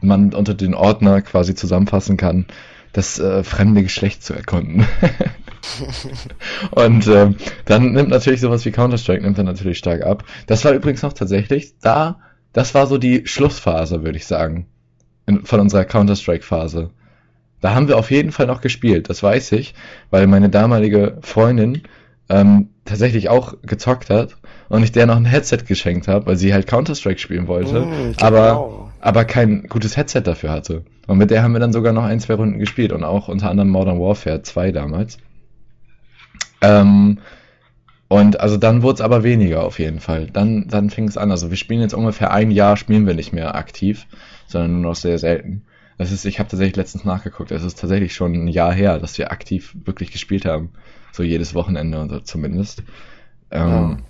man unter den Ordner quasi zusammenfassen kann, das äh, fremde Geschlecht zu erkunden. Und ähm, dann nimmt natürlich sowas wie Counter-Strike nimmt dann natürlich stark ab. Das war übrigens noch tatsächlich da, das war so die Schlussphase, würde ich sagen, in, von unserer Counter-Strike-Phase. Da haben wir auf jeden Fall noch gespielt, das weiß ich, weil meine damalige Freundin ähm, tatsächlich auch gezockt hat und ich der noch ein Headset geschenkt habe, weil sie halt Counter-Strike spielen wollte, Mm, aber, genau. aber kein gutes Headset dafür hatte. Und mit der haben wir dann sogar noch ein, zwei Runden gespielt und auch unter anderem Modern Warfare 2 damals. Ähm, und also dann wurde es aber weniger auf jeden Fall. Dann, dann fing es an. Also wir spielen jetzt ungefähr ein Jahr, spielen wir nicht mehr aktiv, sondern nur noch sehr selten. Das ist, ich habe tatsächlich letztens nachgeguckt, es ist tatsächlich schon ein Jahr her, dass wir aktiv wirklich gespielt haben. So jedes Wochenende oder zumindest. Ähm,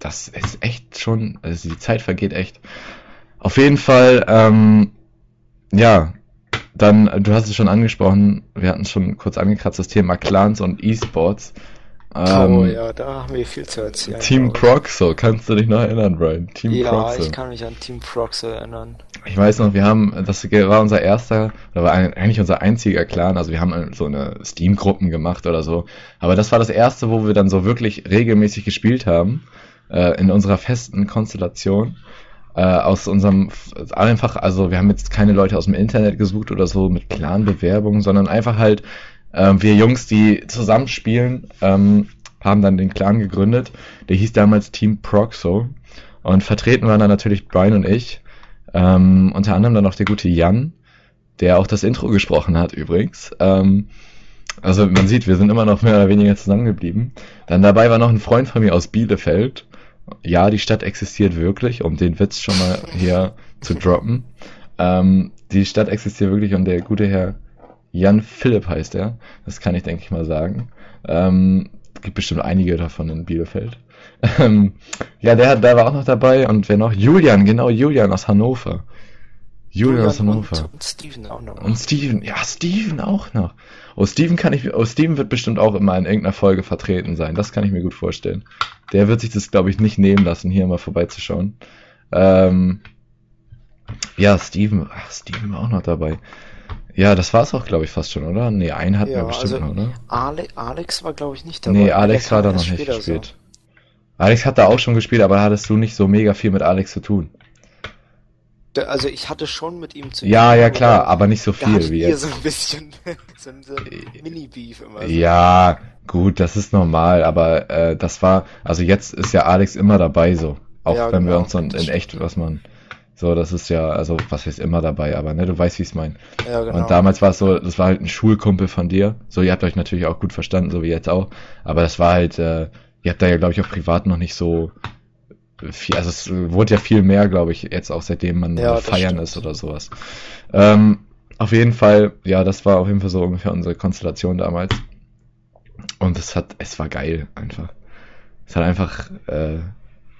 Das ist echt schon, also die Zeit vergeht echt. Auf jeden Fall, ähm, ja, dann, du hast es schon angesprochen, wir hatten es schon kurz angekratzt, das Thema Clans und E-Sports. oh Ähm, ja, da haben wir viel zu erzählen. Team Proxo, kannst du dich noch erinnern, Brian? Team. Ja, Proxo. ich kann mich an Team Prox erinnern. Ich weiß noch, wir haben, das war unser erster, oder war eigentlich unser einziger Clan, also wir haben so eine Steam-Gruppen gemacht oder so, aber das war das erste, wo wir dann so wirklich regelmäßig gespielt haben, äh, in unserer festen Konstellation, äh, aus unserem, einfach, also wir haben jetzt keine Leute aus dem Internet gesucht oder so mit Clan-Bewerbungen, sondern einfach halt, äh, wir Jungs, die zusammen spielen, ähm, haben dann den Clan gegründet, der hieß damals Team Proxo. Und vertreten waren dann natürlich Brian und ich, ähm, unter anderem dann noch der gute Jan, der auch das Intro gesprochen hat übrigens. Ähm, also man sieht, wir sind immer noch mehr oder weniger zusammengeblieben. Dann dabei war noch ein Freund von mir aus Bielefeld. Ja, die Stadt existiert wirklich, um den Witz schon mal hier zu droppen. Ähm, die Stadt existiert wirklich und der gute Herr Jan Philipp heißt er. Das kann ich, denke ich mal, sagen. Ähm, gibt bestimmt einige davon in Bielefeld. Ähm, ja, der, der war auch noch dabei und wer noch? Julian, genau, Julian aus Hannover. Julian, aus Hannover. Und, und Steven auch noch. Und Steven, ja, Steven auch noch. Oh, Steven kann ich, oh, Steven wird bestimmt auch immer in irgendeiner Folge vertreten sein. Das kann ich mir gut vorstellen. Der wird sich das, glaube ich, nicht nehmen lassen, hier mal vorbeizuschauen. Ähm, ja, Steven, ach, Steven war auch noch dabei. Ja, das war's auch, glaube ich, fast schon, oder? Nee, einen hatten Ja, wir bestimmt also- noch, oder? Ale Alex war, glaube ich, nicht dabei. Nee, Alex war da noch nicht gespielt. Alex hat da auch schon gespielt, aber da hattest du nicht so mega viel mit Alex zu tun. Also ich hatte schon mit ihm zu Ja, tun, ja, klar, da- aber nicht so viel wie jetzt. so ein bisschen so ein, so ein Mini-Beef immer. So. Ja, gut, das ist normal, aber äh, das war, also jetzt ist ja Alex immer dabei so. Auch Ja, wenn wir genau, uns dann in echt was man. So, das ist ja, also was heißt immer dabei, aber ne, du weißt, wie ich es meine. Ja, genau. Und damals war es so, das war halt ein Schulkumpel von dir. So, ihr habt euch natürlich auch gut verstanden, so wie jetzt auch. Aber das war halt, äh, ihr habt da ja, glaube ich, auch privat noch nicht so viel, also es wurde ja viel mehr, glaube ich, jetzt auch seitdem man Ja, feiern stimmt. ist oder sowas. Ähm, auf jeden Fall, ja, das war auf jeden Fall so ungefähr unsere Konstellation damals. Und es hat, es war geil, einfach. Es hat einfach, äh,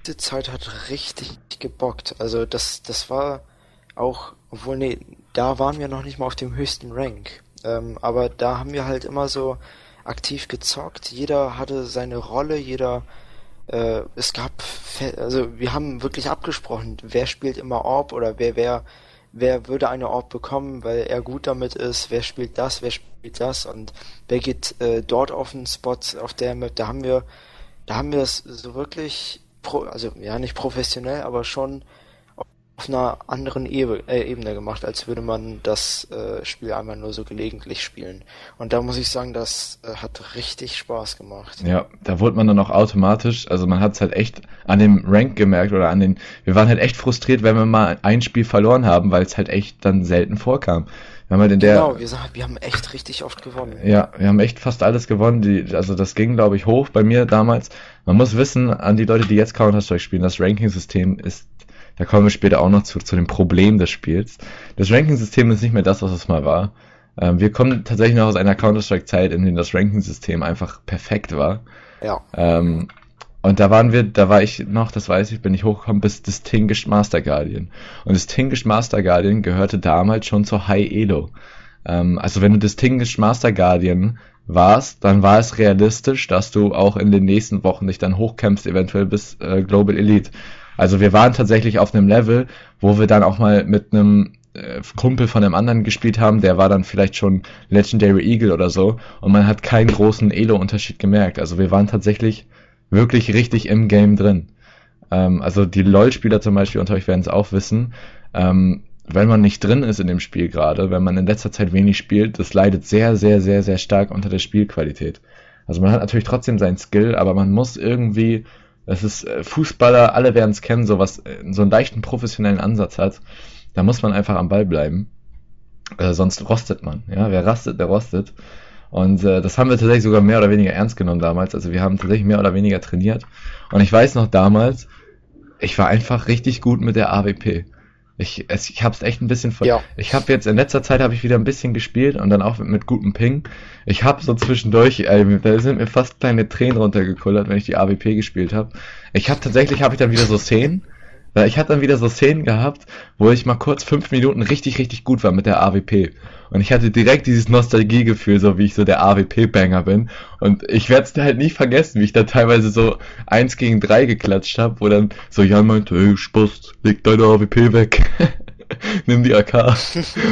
Diese Zeit hat richtig gebockt. Also das, das war auch, obwohl nee, da waren wir noch nicht mal auf dem höchsten Rank. Ähm, aber da haben wir halt immer so aktiv gezockt. Jeder hatte seine Rolle, jeder, äh, es gab, also wir haben wirklich abgesprochen, wer spielt immer Orb oder wer, wer, wer würde eine Orb bekommen, weil er gut damit ist, wer spielt das, wer spielt das und wer geht äh, dort auf den Spot auf der Map. Da haben wir, da haben wir es so wirklich, pro, also ja nicht professionell, aber schon auf einer anderen Ebe, äh, Ebene gemacht, als würde man das äh, Spiel einmal nur so gelegentlich spielen. Und da muss ich sagen, das äh, hat richtig Spaß gemacht. Ja, da wurde man dann auch automatisch, also man hat es halt echt an dem Rank gemerkt oder an den, wir waren halt echt frustriert, wenn wir mal ein Spiel verloren haben, weil es halt echt dann selten vorkam. Wir haben halt in der, genau, wir, wir haben echt richtig oft gewonnen. ja, wir haben echt fast alles gewonnen, die, also das ging glaube ich hoch bei mir damals. Man muss wissen, an die Leute, die jetzt Counter-Strike spielen, das Ranking-System ist, da kommen wir später auch noch zu, zu dem Problem des Spiels. Das Ranking-System ist nicht mehr das, was es mal war. Ähm, wir kommen tatsächlich noch aus einer Counter-Strike-Zeit, in der das Ranking-System einfach perfekt war. Ja, Ähm, und da waren wir, da war ich noch, das weiß ich, bin ich hochgekommen bis Distinguished Master Guardian. Und Distinguished Master Guardian gehörte damals schon zur High Elo. Ähm, also wenn du Distinguished Master Guardian warst, dann war es realistisch, dass du auch in den nächsten Wochen dich dann hochkämpfst, eventuell bis äh, Global Elite. Also wir waren tatsächlich auf einem Level, wo wir dann auch mal mit einem äh, Kumpel von einem anderen gespielt haben, der war dann vielleicht schon Legendary Eagle oder so und man hat keinen großen Elo-Unterschied gemerkt. Also wir waren tatsächlich wirklich richtig im Game drin. Ähm, also die LoL-Spieler zum Beispiel unter euch werden es auch wissen, ähm, wenn man nicht drin ist in dem Spiel gerade, wenn man in letzter Zeit wenig spielt, das leidet sehr, sehr, sehr, sehr stark unter der Spielqualität. Also man hat natürlich trotzdem seinen Skill, aber man muss irgendwie, es ist äh, Fußballer, alle werden es kennen, so was, äh, so einen leichten professionellen Ansatz hat. Da muss man einfach am Ball bleiben. Äh, sonst rostet man. Ja, wer rastet, der rostet. Und äh, das haben wir tatsächlich sogar mehr oder weniger ernst genommen damals. Also wir haben tatsächlich mehr oder weniger trainiert. Und ich weiß noch damals, ich war einfach richtig gut mit der AWP. Ich, es, ich habe es echt ein bisschen ver Ja. Ich habe jetzt in letzter Zeit habe ich wieder ein bisschen gespielt und dann auch mit, mit gutem Ping. Ich habe so zwischendurch, ey, da sind mir fast kleine Tränen runtergekullert, wenn ich die AWP gespielt habe. Ich habe tatsächlich habe ich dann wieder so Szenen, weil ich hatte dann wieder so Szenen gehabt, wo ich mal kurz fünf Minuten richtig richtig gut war mit der AWP. Und ich hatte direkt dieses Nostalgiegefühl, so wie ich so der AWP-Banger bin. Und ich werde es halt nie vergessen, wie ich da teilweise so eins gegen drei geklatscht habe, wo dann so Jan meinte, hey, Spust, leg deine AWP weg. Nimm die AK.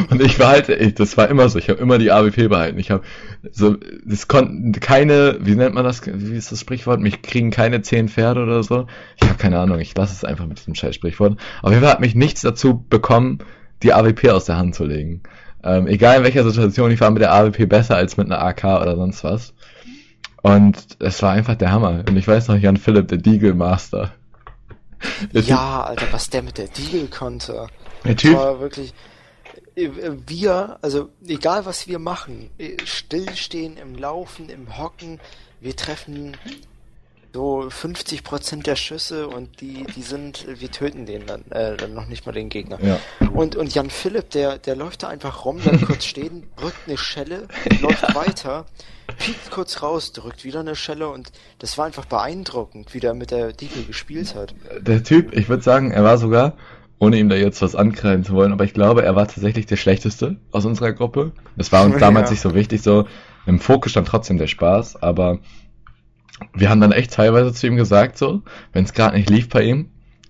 Und ich war halt, ich, das war immer so, ich habe immer die AWP behalten. Ich habe so, das konnten keine, wie nennt man das, wie ist das Sprichwort? Mich kriegen keine zehn Pferde oder so. Ich habe keine Ahnung, ich lasse es einfach mit diesem scheiß Sprichwort. Auf jeden Fall hat mich nichts dazu bekommen, die AWP aus der Hand zu legen. Ähm, egal in welcher Situation, ich war mit der AWP besser als mit einer AK oder sonst was. Und es war einfach der Hammer. Und ich weiß noch, Jan Philipp, der Deagle Master. Ja, Alter, was der mit der Deagle konnte. Der Das Typ, war wirklich. äh, Wir, also egal was wir machen, äh, stillstehen, im Laufen, im Hocken, wir treffen so 50% der Schüsse und die, die sind, wir töten den dann, äh, dann noch nicht mal den Gegner. ja. Und, und Jan Philipp, der, der läuft da einfach rum, bleibt kurz stehen, drückt eine Schelle, läuft weiter, piekt kurz raus, drückt wieder eine Schelle und das war einfach beeindruckend, wie der mit der Deagle gespielt hat. Der Typ, ich würde sagen, er war sogar, ohne ihm da jetzt was ankreiden zu wollen, aber ich glaube, er war tatsächlich der Schlechteste aus unserer Gruppe. Das war uns Ja. damals nicht so wichtig, so im Fokus stand trotzdem der Spaß, aber wir haben dann echt teilweise zu ihm gesagt, so, wenn es gerade nicht lief bei ihm,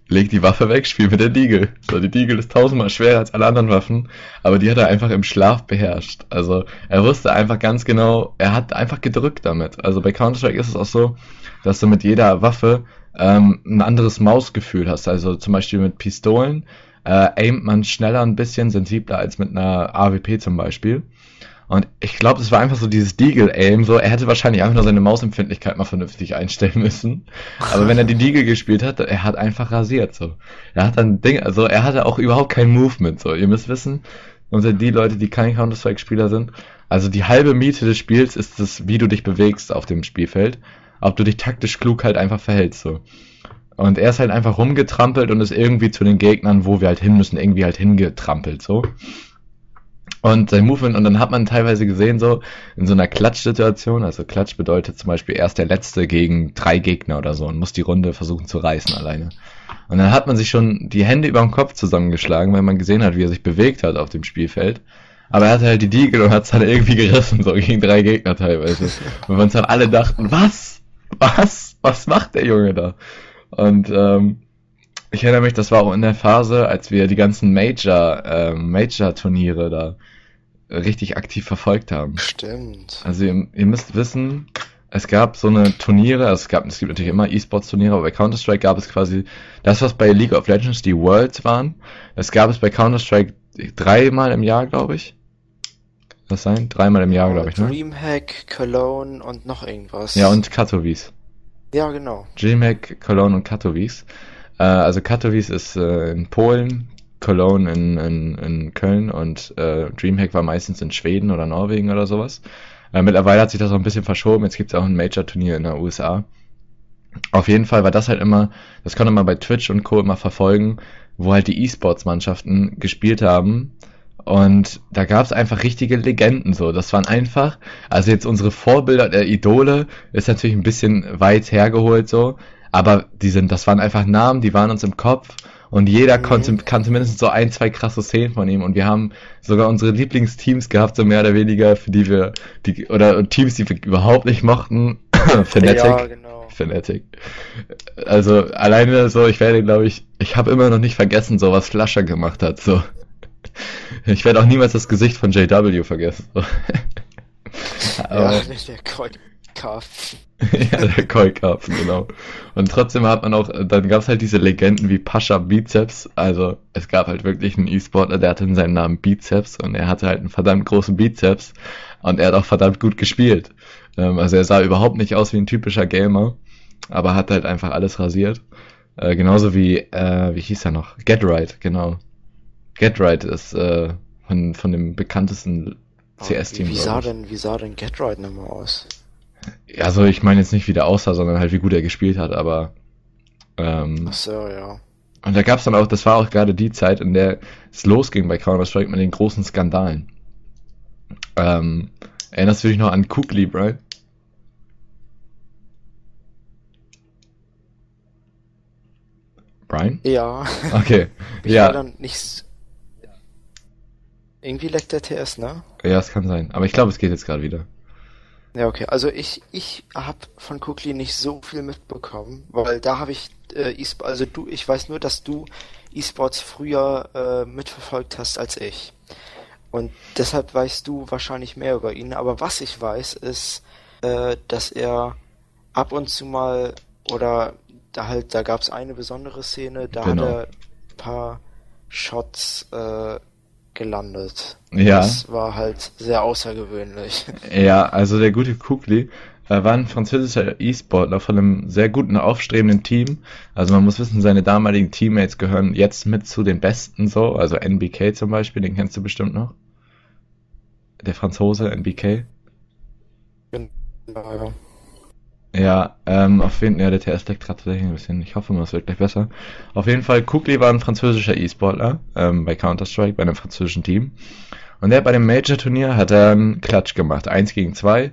leg die Waffe weg, spiel mit der Deagle. So, die Deagle ist tausendmal schwerer als alle anderen Waffen, aber die hat er einfach im Schlaf beherrscht. Also, er wusste einfach ganz genau, er hat einfach gedrückt damit. Also bei Counter-Strike ist es auch so, dass du mit jeder Waffe ähm, ein anderes Mausgefühl hast. Also zum Beispiel mit Pistolen äh, aimt man schneller ein bisschen, sensibler als mit einer AWP zum Beispiel. Und ich glaube, es war einfach so dieses Deagle-Aim, so, er hätte wahrscheinlich einfach nur seine Mausempfindlichkeit mal vernünftig einstellen müssen. Aber wenn er die Deagle gespielt hat, er hat einfach rasiert, so. Er hat dann Ding, also er hatte auch überhaupt kein Movement, so. Ihr müsst wissen, unter die Leute, die kein Counter-Strike-Spieler sind, also die halbe Miete des Spiels ist das, wie du dich bewegst auf dem Spielfeld. Ob du dich taktisch klug halt einfach verhältst, so. Und er ist halt einfach rumgetrampelt und ist irgendwie zu den Gegnern, wo wir halt hin müssen, irgendwie halt hingetrampelt, so. Und sein Movement, und dann hat man teilweise gesehen, so, in so einer Klatsch-Situation, also Klatsch bedeutet zum Beispiel erst der Letzte gegen drei Gegner oder so und muss die Runde versuchen zu reißen alleine. Und dann hat man sich schon die Hände über dem Kopf zusammengeschlagen, weil man gesehen hat, wie er sich bewegt hat auf dem Spielfeld. Aber er hatte halt die Deagle und hat es dann irgendwie gerissen, so gegen drei Gegner teilweise. Und wir uns dann alle dachten, was? Was? Was macht der Junge da? Und ähm, ich erinnere mich, das war auch in der Phase, als wir die ganzen Major, ähm, Major-Turniere da richtig aktiv verfolgt haben. Stimmt. Also ihr, ihr müsst wissen, es gab so eine Turniere, also es gab, es gibt natürlich immer E-Sports-Turniere, aber bei Counter-Strike gab es quasi das, was bei League of Legends die Worlds waren. Das gab es bei Counter-Strike dreimal im Jahr, glaube ich. Kann Das sein? Dreimal im Jahr, glaube ich, ne? Dreamhack, Cologne und noch irgendwas. Ja, und Katowice. Ja, genau. Dreamhack, Cologne und Katowice. Äh, also Katowice ist äh, in Polen, Cologne in, in, in Köln und äh, Dreamhack war meistens in Schweden oder Norwegen oder sowas. Äh, mittlerweile hat sich das auch ein bisschen verschoben. Jetzt gibt es auch ein Major-Turnier in den USA. Auf jeden Fall war das halt immer, das konnte man bei Twitch und Co. immer verfolgen, wo halt die E-Sports-Mannschaften gespielt haben. Und da gab es einfach richtige Legenden so. Das waren einfach, also jetzt unsere Vorbilder der Idole ist natürlich ein bisschen weit hergeholt so, aber die sind, das waren einfach Namen, die waren uns im Kopf und jeder Mhm. konnte, kannte mindestens so ein, zwei krasse Szenen von ihm und wir haben sogar unsere Lieblingsteams gehabt, so mehr oder weniger, für die wir, die, oder Teams, die wir überhaupt nicht mochten. Fnatic. Ja, genau. Fnatic. Also alleine so, ich werde, glaube ich, ich habe immer noch nicht vergessen, so was Flasher gemacht hat. So, ich werde auch niemals das Gesicht von JW vergessen. So. Aber, Ja, der Kreuzkopf. ja, der Koi-Karpfen, genau. Und trotzdem hat man auch, dann gab es halt diese Legenden wie Pascha Bizeps. Also es gab halt wirklich einen E-Sportler, der hatte in seinem Namen Bizeps und er hatte halt einen verdammt großen Bizeps und er hat auch verdammt gut gespielt. Ähm, also er sah überhaupt nicht aus wie ein typischer Gamer, aber hat halt einfach alles rasiert. Äh, genauso wie, äh, wie hieß er noch? Get Right, genau. Get Right ist äh, von, von dem bekanntesten CS-Team. Wie, wie sah denn, wie sah denn Get Right nochmal aus? Also ich meine jetzt nicht, wie der aussah, sondern halt wie gut er gespielt hat, aber ähm, Ach so, ja. und da gab's dann auch, das war auch gerade die Zeit, in der es losging bei Counter-Strike mit den großen Skandalen. Ähm, erinnerst du dich noch an Kukli, Brian? Brian? Ja. Okay. Ich ja. dann nicht. Irgendwie leckt der TS, ne? Ja, es kann sein. Aber ich glaube, es geht jetzt gerade wieder. Ja, okay. Also ich, ich habe von Kukli nicht so viel mitbekommen, weil da habe ich äh, e also du, ich weiß nur, dass du E-Sports früher äh, mitverfolgt hast als ich. Und deshalb weißt du wahrscheinlich mehr über ihn. Aber was ich weiß, ist, äh, dass er ab und zu mal oder da halt, da gab es eine besondere Szene, da Genau. hat er ein paar Shots äh, gelandet. Ja. Das war halt sehr außergewöhnlich. Ja, also der gute Kukli äh, war ein französischer E-Sportler von einem sehr guten, aufstrebenden Team. Also man muss wissen, seine damaligen Teammates gehören jetzt mit zu den Besten so. Also NBK zum Beispiel, den kennst du bestimmt noch. Der Franzose, NBK. Genau. Ja, ähm, auf jeden Fall, ja, der TS leckt gerade tatsächlich ein bisschen. Ich hoffe mal, es wird gleich besser. Auf jeden Fall, Kukli war ein französischer E-Sportler, ähm, bei Counter-Strike, bei einem französischen Team. Und der bei dem Major-Turnier hat er einen Klatsch gemacht. Eins gegen zwei.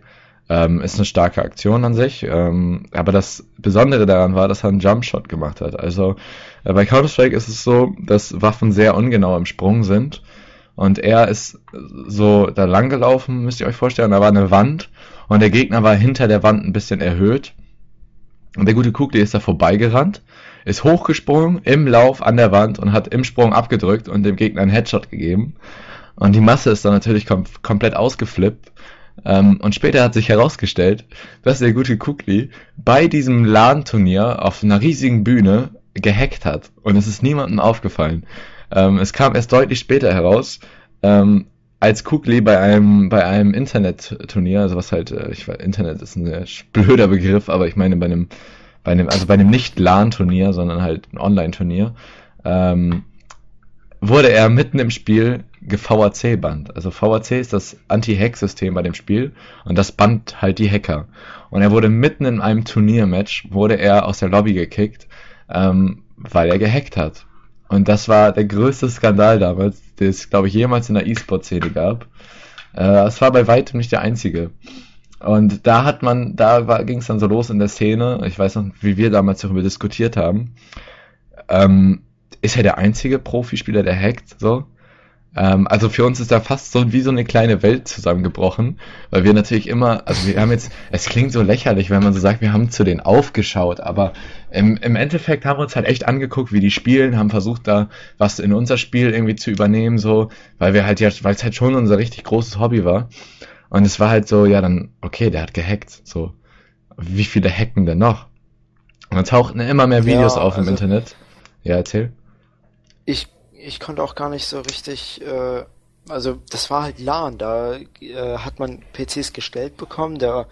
Ähm, ist eine starke Aktion an sich. Ähm, aber das Besondere daran war, dass er einen Jumpshot gemacht hat. Also, äh, bei Counter-Strike ist es so, dass Waffen sehr ungenau im Sprung sind. Und er ist so da lang gelaufen, müsst ihr euch vorstellen. Da war eine Wand und der Gegner war hinter der Wand ein bisschen erhöht. Und der gute Kugli ist da vorbeigerannt, ist hochgesprungen im Lauf an der Wand und hat im Sprung abgedrückt und dem Gegner einen Headshot gegeben. Und die Masse ist dann natürlich kom komplett ausgeflippt. Ähm, und später hat sich herausgestellt, dass der gute Kugli bei diesem LAN-Turnier auf einer riesigen Bühne gehackt hat. Und es ist niemandem aufgefallen. Ähm, es kam erst deutlich später heraus, ähm, als Kugli bei einem bei einem Internetturnier, also was halt, äh, ich weiß, Internet ist ein sehr blöder Begriff, aber ich meine bei einem bei einem also bei einem nicht LAN-Turnier, sondern halt ein Online-Turnier, ähm, wurde er mitten im Spiel VAC-Band. Also VAC ist das Anti-Hack-System bei dem Spiel und das band halt die Hacker. Und er wurde mitten in einem Turniermatch, wurde er aus der Lobby gekickt, ähm, weil er gehackt hat. Und das war der größte Skandal damals, den es, glaube ich, jemals in der E-Sport-Szene gab. Äh, es war bei weitem nicht der einzige. Und da hat man, da ging es dann so los in der Szene. Ich weiß noch, wie wir damals darüber diskutiert haben. Ähm, ist er der einzige Profispieler, der hackt? So. Ähm, also für uns ist da fast so wie so eine kleine Welt zusammengebrochen, weil wir natürlich immer, also wir haben jetzt, es klingt so lächerlich, wenn man so sagt, wir haben zu denen aufgeschaut, aber im, im Endeffekt haben wir uns halt echt angeguckt, wie die spielen, haben versucht da was in unser Spiel irgendwie zu übernehmen, so, weil wir halt ja, weil es halt schon unser richtig großes Hobby war. Und es war halt so, ja dann, okay, der hat gehackt, so. Wie viele hacken denn noch? Und dann tauchten immer mehr Videos Ja, auf im also- Internet. Ja, erzähl. Ich, ich konnte auch gar nicht so richtig, äh, also das war halt LAN, da äh, hat man PCs gestellt bekommen, da,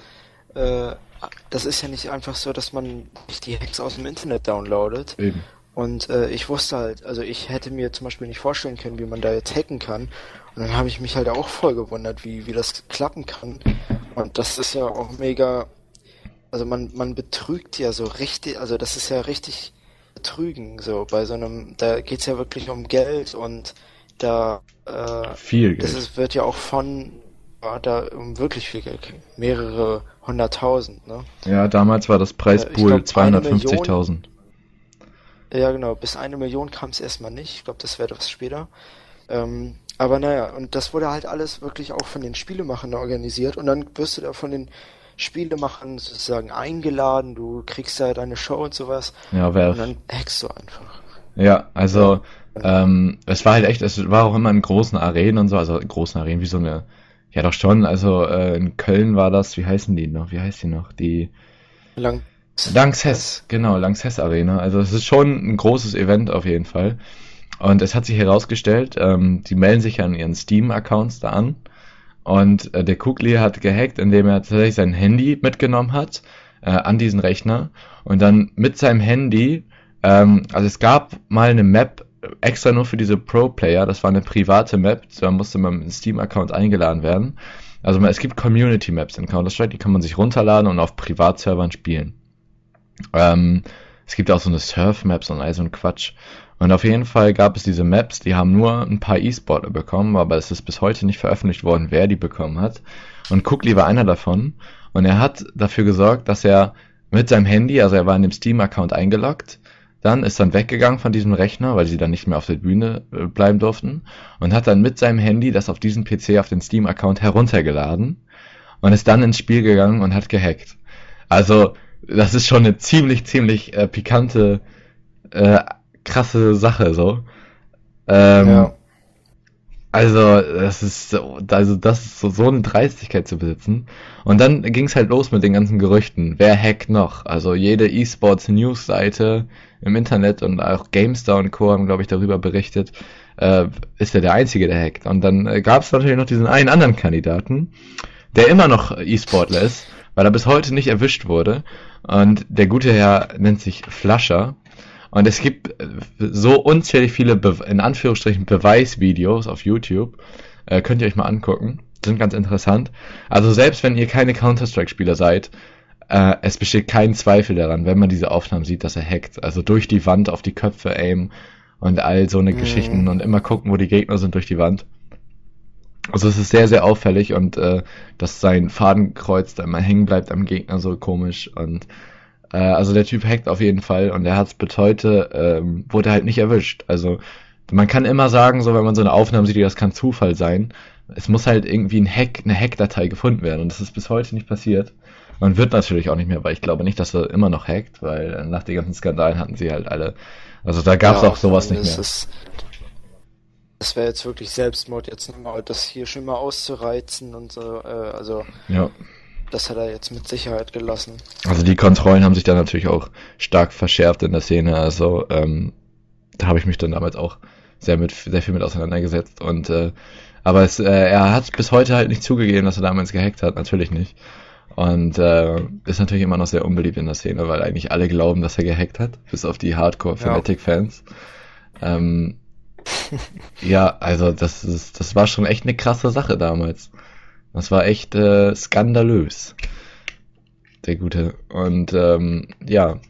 äh, das ist ja nicht einfach so, dass man die Hacks aus dem Internet downloadet. Eben. Und äh, ich wusste halt, also ich hätte mir zum Beispiel nicht vorstellen können, wie man da jetzt hacken kann. Und dann habe ich mich halt auch voll gewundert, wie, wie das klappen kann. Und das ist ja auch mega, also man, man betrügt ja so richtig, also das ist ja richtig betrügen, so bei so einem, da geht's ja wirklich um Geld und da, äh, Viel das Geld. ist, wird ja auch von, ja, da um wirklich viel Geld, mehrere hunderttausend, ne? Ja, damals war das Äh, Preispool ich glaub, eine 250.000. Ja, genau. Bis eine Million kam es erstmal nicht. Ich glaube, das wäre etwas später. Ähm, aber naja, und das wurde halt alles wirklich auch von den Spielemachern organisiert. Und dann wirst du da von den Spielemachern sozusagen eingeladen. Du kriegst da deine Show und sowas. Ja, Und wer, dann hackst du einfach. ja, also, ähm, es war halt echt, es war auch immer in großen Arenen und so, also in großen Arenen, wie so eine, ja doch schon, also äh, in Köln war das, wie heißen die noch, wie heißt die noch, die Lang Lanxess, genau, Lanxess Arena, also es ist schon ein großes Event auf jeden Fall. Und es hat sich herausgestellt, ähm, die melden sich an ihren Steam-Accounts da an Und äh, der Kugli hat gehackt, indem er tatsächlich sein Handy mitgenommen hat äh, an diesen Rechner und dann mit seinem Handy, ähm, also es gab mal eine Map extra nur für diese Pro-Player, das war eine private Map, da musste man mit einem Steam-Account eingeladen werden. Also es gibt Community-Maps in Counter-Strike, die kann man sich runterladen und auf Privatservern spielen. Ähm, es gibt auch so eine Surf-Maps und all so ein Quatsch. Und auf jeden Fall gab es diese Maps, die haben nur ein paar E-Sportler bekommen, aber es ist bis heute nicht veröffentlicht worden, wer die bekommen hat. Und Cookly war einer davon. Und er hat dafür gesorgt, dass er mit seinem Handy, also er war in dem Steam-Account eingeloggt, dann ist dann weggegangen von diesem Rechner, weil sie dann nicht mehr auf der Bühne äh, bleiben durften und hat dann mit seinem Handy das auf diesen PC auf den Steam-Account heruntergeladen und ist dann ins Spiel gegangen und hat gehackt. Also das ist schon eine ziemlich, ziemlich äh, pikante äh, krasse Sache, so. Ähm, ja. Also, das ist, also das ist so, so eine Dreistigkeit zu besitzen. Und dann ging es halt los mit den ganzen Gerüchten. Wer hackt noch? Also jede E-Sports News-Seite im Internet und auch GameStar und Co. haben, glaube ich, darüber berichtet, äh, ist er der Einzige, der hackt. Und dann äh, gab es natürlich noch diesen einen anderen Kandidaten, der immer noch E-Sportler ist, weil er bis heute nicht erwischt wurde. Und der gute Herr nennt sich Flascher. Und es gibt äh, so unzählig viele, Be in Anführungsstrichen, Beweisvideos auf YouTube. Äh, könnt ihr euch mal angucken. Sind ganz interessant. Also selbst wenn ihr keine Counter-Strike-Spieler seid, äh, es besteht kein Zweifel daran, wenn man diese Aufnahmen sieht, dass er hackt. Also durch die Wand auf die Köpfe aim und all so eine mhm. Geschichten und immer gucken, wo die Gegner sind durch die Wand. Also es ist sehr, sehr auffällig und äh, dass sein Fadenkreuz da immer hängen bleibt am Gegner so komisch und äh, also der Typ hackt auf jeden Fall und er hat es bis heute, ähm, wurde halt nicht erwischt. Also man kann immer sagen, so wenn man so eine Aufnahme sieht, das kann Zufall sein. Es muss halt irgendwie ein Hack, eine Hackdatei gefunden werden und das ist bis heute nicht passiert. Man wird natürlich auch nicht mehr, weil ich glaube nicht, dass er immer noch hackt, weil nach den ganzen Skandalen hatten sie halt alle. Also da gab es ja, auch sowas nicht mehr. Ist, das wäre jetzt wirklich Selbstmord, jetzt nochmal das hier schon mal auszureizen und so. Äh, also ja. Das hat er jetzt mit Sicherheit gelassen. Also die Kontrollen haben sich dann natürlich auch stark verschärft in der Szene. Also ähm, da habe ich mich dann damals auch sehr mit sehr viel mit auseinandergesetzt und äh, aber es, äh, er hat bis heute halt nicht zugegeben, dass er damals gehackt hat, natürlich nicht. Und äh, ist natürlich immer noch sehr unbeliebt in der Szene, weil eigentlich alle glauben, dass er gehackt hat, bis auf die Hardcore-Fanatic-Fans. Ja. Ähm, ja, also das ist, das war schon echt eine krasse Sache damals. Das war echt äh, skandalös. Der Gute. Und ähm, ja. Und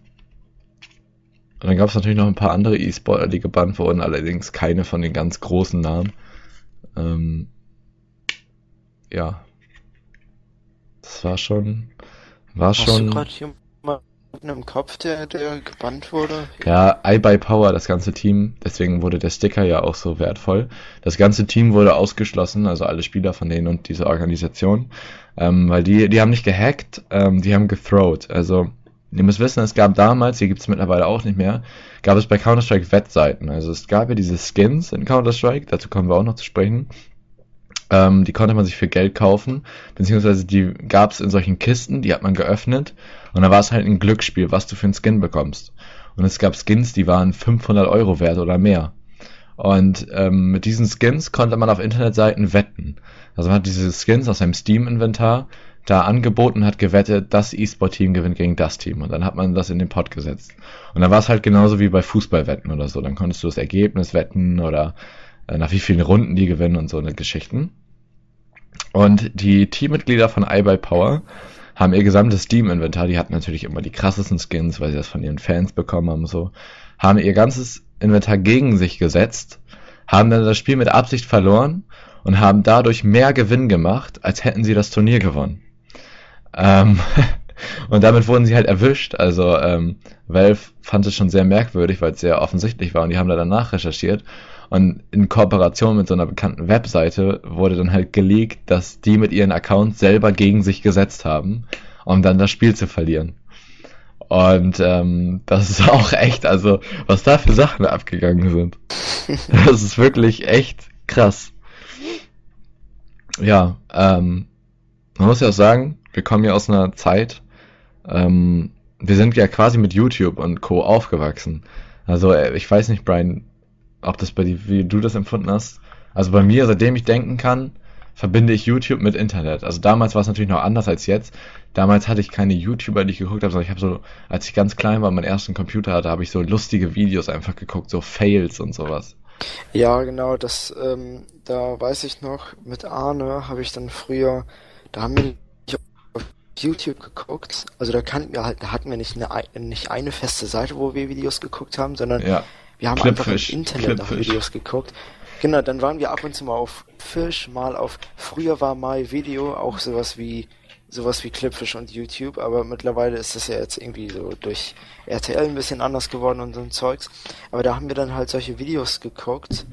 dann gab es natürlich noch ein paar andere E-Sportler, die gebannt wurden, allerdings keine von den ganz großen Namen. Ähm, ja. Das war schon. War Hast schon. Du im Kopf, der, der gebannt wurde? Ja, iBuyPower, das ganze Team, deswegen wurde der Sticker ja auch so wertvoll. Das ganze Team wurde ausgeschlossen, also alle Spieler von denen und diese Organisation, ähm, weil die, die haben nicht gehackt, ähm, die haben gethrowt. Also, ihr müsst wissen, es gab damals, die gibt es mittlerweile auch nicht mehr, gab es bei Counter-Strike Wettseiten. Also es gab ja diese Skins in Counter-Strike, dazu kommen wir auch noch zu sprechen. Ähm, die konnte man sich für Geld kaufen, beziehungsweise die gab es in solchen Kisten, die hat man geöffnet und da war es halt ein Glücksspiel, was du für einen Skin bekommst. Und es gab Skins, die waren 500 Euro wert oder mehr. Und ähm, mit diesen Skins konnte man auf Internetseiten wetten. Also man hat diese Skins aus seinem Steam-Inventar da angeboten hat gewettet, das E-Sport-Team gewinnt gegen das Team. Und dann hat man das in den Pot gesetzt. Und dann war es halt genauso wie bei Fußballwetten oder so. Dann konntest du das Ergebnis wetten oder äh, nach wie vielen Runden die gewinnen und so eine Geschichten. Und die Teammitglieder von iBuyPower haben ihr gesamtes Steam-Inventar, die hatten natürlich immer die krassesten Skins, weil sie das von ihren Fans bekommen haben, so, haben ihr ganzes Inventar gegen sich gesetzt, haben dann das Spiel mit Absicht verloren und haben dadurch mehr Gewinn gemacht, als hätten sie das Turnier gewonnen. Ähm, und damit wurden sie halt erwischt. Also ähm, Valve fand es schon sehr merkwürdig, weil es sehr offensichtlich war und die haben da danach recherchiert und in Kooperation mit so einer bekannten Webseite wurde dann halt geleakt, dass die mit ihren Accounts selber gegen sich gesetzt haben, um dann das Spiel zu verlieren. Und ähm, das ist auch echt, also was da für Sachen abgegangen sind. Das ist wirklich echt krass. Ja, ähm, man muss ja auch sagen, wir kommen ja aus einer Zeit, ähm, wir sind ja quasi mit YouTube und Co. aufgewachsen. Also äh, ich weiß nicht, Brian, ob das bei dir, wie du das empfunden hast. Also bei mir, seitdem ich denken kann, verbinde ich YouTube mit Internet. Also damals war es natürlich noch anders als jetzt. Damals hatte ich keine YouTuber, die ich geguckt habe, sondern ich habe so, als ich ganz klein war, meinen ersten Computer hatte, habe ich so lustige Videos einfach geguckt, so Fails und sowas. Ja, genau, das, ähm, da weiß ich noch, mit Arne habe ich dann früher, da haben wir auf YouTube geguckt, also da kannten wir halt, da hatten wir nicht eine, nicht eine feste Seite, wo wir Videos geguckt haben, sondern Ja. Wir haben Clipfish, einfach im Internet nach Clipfish. Videos geguckt. Genau, dann waren wir ab und zu mal auf Fish, mal auf, früher war My Video auch sowas wie, sowas wie Clipfish und YouTube, aber mittlerweile ist das ja jetzt irgendwie so durch RTL ein bisschen anders geworden und so ein Zeugs. Aber da haben wir dann halt solche Videos geguckt,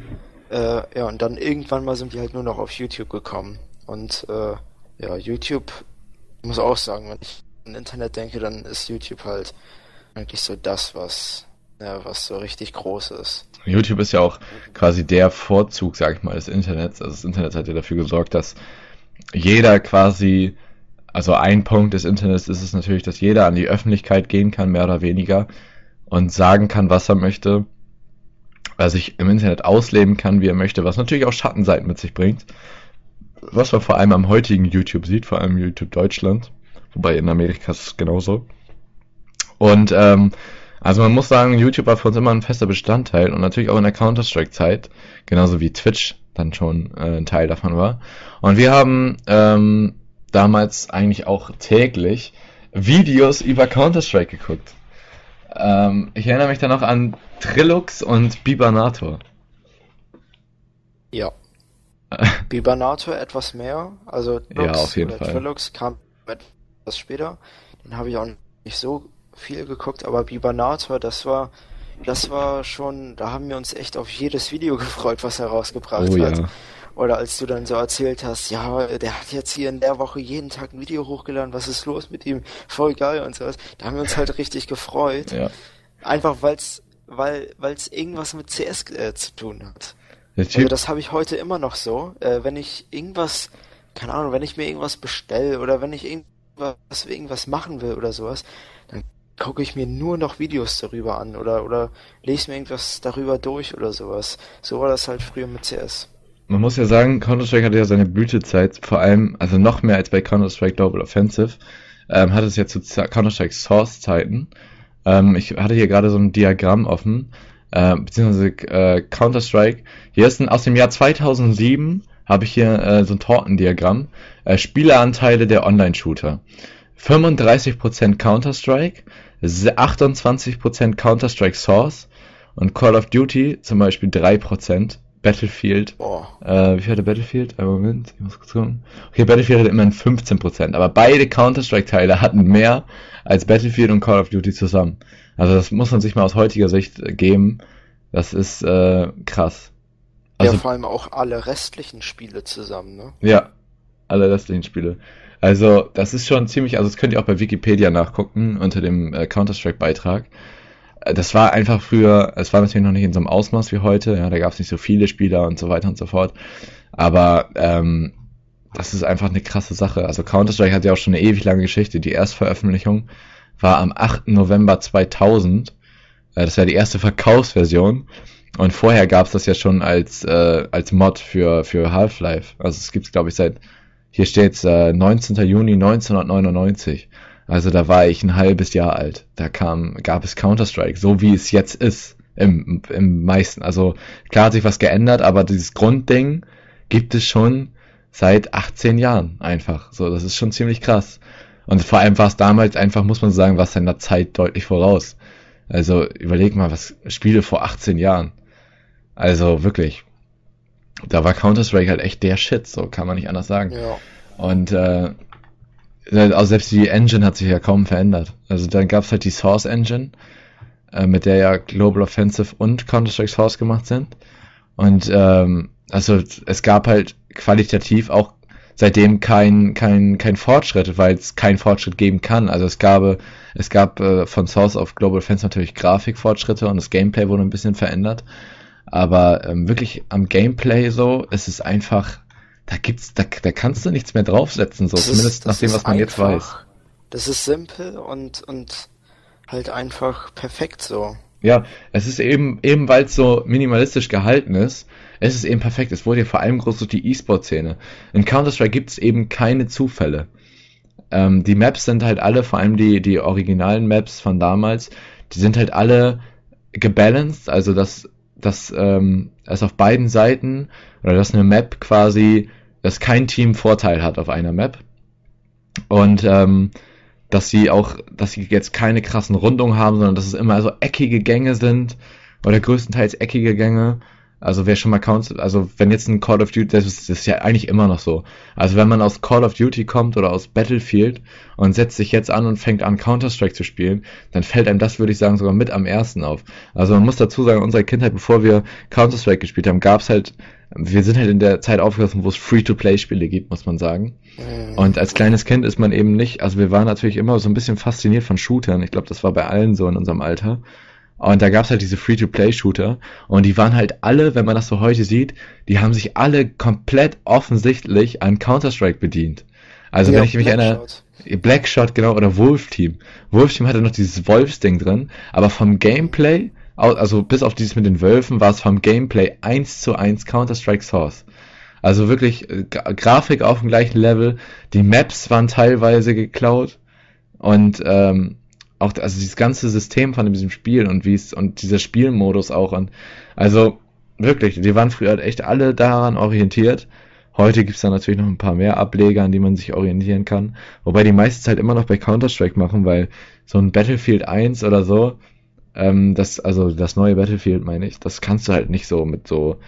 äh, ja, und dann irgendwann mal sind die halt nur noch auf YouTube gekommen. Und, äh, ja, YouTube, ich muss auch sagen, wenn ich an Internet denke, dann ist YouTube halt eigentlich so das, was, ja, was so richtig groß ist. YouTube ist ja auch quasi der Vorzug, sag ich mal, des Internets. Also das Internet hat ja dafür gesorgt, dass jeder quasi, also ein Punkt des Internets ist es natürlich, dass jeder an die Öffentlichkeit gehen kann, mehr oder weniger, und sagen kann, was er möchte, er sich im Internet ausleben kann, wie er möchte, was natürlich auch Schattenseiten mit sich bringt. Was man vor allem am heutigen YouTube sieht, vor allem YouTube Deutschland, wobei in Amerika ist es genauso. Und ähm, also man muss sagen, YouTube war für uns immer ein fester Bestandteil und natürlich auch in der Counter-Strike-Zeit, genauso wie Twitch dann schon äh, ein Teil davon war. Und wir haben ähm, damals eigentlich auch täglich Videos über Counter-Strike geguckt. Ähm, ich erinnere mich dann noch an Trilux und Bibanator. Ja. Bibanator etwas mehr, also Ja, auf jeden Fall. Trilux kam etwas später. Den habe ich auch nicht so viel geguckt, aber Bibanator, das war, das war schon, da haben wir uns echt auf jedes Video gefreut, was er rausgebracht Oh hat. ja. Oder als du dann so erzählt hast, ja, der hat jetzt hier in der Woche jeden Tag ein Video hochgeladen, was ist los mit ihm? Voll geil und sowas. Da haben wir uns halt richtig gefreut. Ja. Einfach weil's, weil, weil's irgendwas mit CS äh, zu tun hat. Also das habe ich heute immer noch so. Äh, wenn ich irgendwas, keine Ahnung, wenn ich mir irgendwas bestelle oder wenn ich irgendwas, irgendwas machen will oder sowas, gucke ich mir nur noch Videos darüber an oder, oder lese mir irgendwas darüber durch oder sowas. So war das halt früher mit CS. man muss ja sagen, Counter-Strike hatte ja seine Blütezeit, vor allem, also noch mehr als bei Counter-Strike Global Offensive, ähm, hat es ja zu Counter-Strike Source-Zeiten. Ähm, ich hatte hier gerade so ein Diagramm offen, äh, beziehungsweise äh, Counter-Strike. Hier ist ein, aus dem Jahr 2007, habe ich hier äh, so ein Tortendiagramm, äh, Spieleranteile der Online-Shooter. 35% Counter-Strike, 28% Counter-Strike Source und Call of Duty zum Beispiel 3%, Battlefield Boah. äh, wie viel hatte Battlefield? Einen Moment, ich muss kurz gucken. Okay, Battlefield hatte immerhin 15%, aber beide Counter-Strike-Teile hatten mehr als Battlefield und Call of Duty zusammen. Also das muss man sich mal aus heutiger Sicht äh, geben. Das ist äh, krass. Also ja, vor allem auch alle restlichen Spiele zusammen, ne? ja, alle restlichen Spiele. Also das ist schon ziemlich, also das könnt ihr auch bei Wikipedia nachgucken unter dem äh, Counter-Strike-Beitrag. Äh, Das war einfach früher, es war natürlich noch nicht in so einem Ausmaß wie heute, ja, da gab es nicht so viele Spieler und so weiter und so fort. Aber ähm, das ist einfach eine krasse Sache. Also Counter-Strike hat ja auch schon eine ewig lange Geschichte. Die Erstveröffentlichung war am 8. November 2000. Äh, das war die erste Verkaufsversion. Und vorher gab es das ja schon als, äh, als Mod für, für Half-Life. Also es gibt es, glaube ich, seit, hier steht äh, 19. Juni 1999. Also da war ich ein halbes Jahr alt. Da kam, gab es Counter-Strike, so wie es jetzt ist. Im, im meisten. Also klar hat sich was geändert, aber dieses Grundding gibt es schon seit 18 Jahren einfach. So, das ist schon ziemlich krass. Und vor allem war es damals einfach, muss man sagen, war es seiner Zeit deutlich voraus. Also überleg mal, was Spiele vor 18 Jahren. Also wirklich. Da war Counter-Strike halt echt der Shit, so kann man nicht anders sagen. Ja. Und äh, also selbst die Engine hat sich ja kaum verändert. Also dann gab es halt die Source Engine, äh, mit der ja Global Offensive und Counter-Strike Source gemacht sind. Und ähm, also es gab halt qualitativ auch seitdem kein, kein, kein Fortschritt, weil es keinen Fortschritt geben kann. Also es gab, es gab äh, von Source auf Global Offensive natürlich Grafikfortschritte und das Gameplay wurde ein bisschen verändert. Aber ähm, wirklich am Gameplay so, es ist einfach, da gibt's, da, da kannst du nichts mehr draufsetzen, so Das ist- zumindest das nach dem, ist was man jetzt weiß. einfach- Das ist simpel und, und halt einfach perfekt so. ja, es ist eben, eben weil es so minimalistisch gehalten ist, es ist eben perfekt. Es wurde ja vor allem groß durch die E-Sport-Szene. In Counter-Strike gibt es eben keine Zufälle. Ähm, die Maps sind halt alle, vor allem die, die originalen Maps von damals, die sind halt alle gebalanced, also dass, dass ähm, es auf beiden Seiten oder dass eine Map quasi, dass kein Team Vorteil hat auf einer Map. Und ähm, dass sie auch, dass sie jetzt keine krassen Rundungen haben, sondern dass es immer so eckige Gänge sind oder größtenteils eckige Gänge. Also wer schon mal Counter, also wenn jetzt ein Call of Duty, das ist, das ist ja eigentlich immer noch so. Also wenn man aus Call of Duty kommt oder aus Battlefield und setzt sich jetzt an und fängt an Counter-Strike zu spielen, dann fällt einem das, würde ich sagen, sogar mit am ersten auf. Also man muss dazu sagen, in unserer Kindheit, bevor wir Counter-Strike gespielt haben, gab es halt, wir sind halt in der Zeit aufgewachsen, wo es Free-to-Play-Spiele gibt, muss man sagen. Mhm. Und als kleines Kind ist man eben nicht, also wir waren natürlich immer so ein bisschen fasziniert von Shootern. Ich glaube, das war bei allen so in unserem Alter. Und da gab's halt diese Free-to-Play-Shooter und die waren halt alle, wenn man das so heute sieht, die haben sich alle komplett offensichtlich an Counter-Strike bedient. Also ja, wenn ich mich erinnere, Blackshot, genau, oder Wolf Team. Wolf Team hatte noch dieses Wolfsding drin, aber vom Gameplay, also bis auf dieses mit den Wölfen, war es vom Gameplay eins zu eins Counter-Strike Source. Also wirklich äh, Grafik auf dem gleichen Level, die Maps waren teilweise geklaut und ähm, auch also dieses ganze System von diesem Spiel und wie es und dieser Spielmodus auch an. Also wirklich, die waren früher halt echt alle daran orientiert. Heute gibt's da natürlich noch ein paar mehr Ableger, an die man sich orientieren kann. Wobei die meistens halt immer noch bei Counter-Strike machen, weil so ein Battlefield 1 oder so, ähm, das, also das neue Battlefield meine ich, das kannst du halt nicht so mit so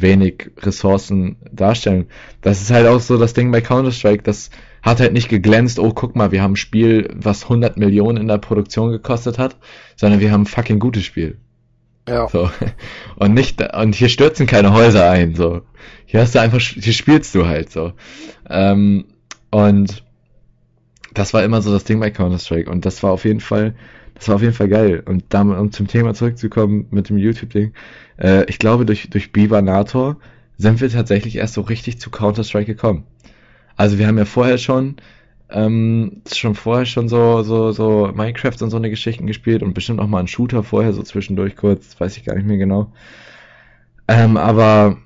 wenig Ressourcen darstellen. Das ist halt auch so das Ding bei Counter-Strike, das hat halt nicht geglänzt, oh guck mal, wir haben ein Spiel, was 100 Millionen in der Produktion gekostet hat, sondern wir haben ein fucking gutes Spiel. Ja. So. Und nicht, und hier stürzen keine Häuser ein, so. Hier hast du einfach, hier spielst du halt, so. Ähm, und das war immer so das Ding bei Counter-Strike und das war auf jeden Fall, das war auf jeden Fall geil. Und da, um zum Thema zurückzukommen mit dem YouTube-Ding, äh, ich glaube, durch, durch Biber Nator sind wir tatsächlich erst so richtig zu Counter-Strike gekommen. Also wir haben ja vorher schon ähm, schon vorher schon so, so, so Minecraft und so eine Geschichten gespielt und bestimmt auch mal einen Shooter vorher, so zwischendurch kurz, weiß ich gar nicht mehr genau. Ähm, aber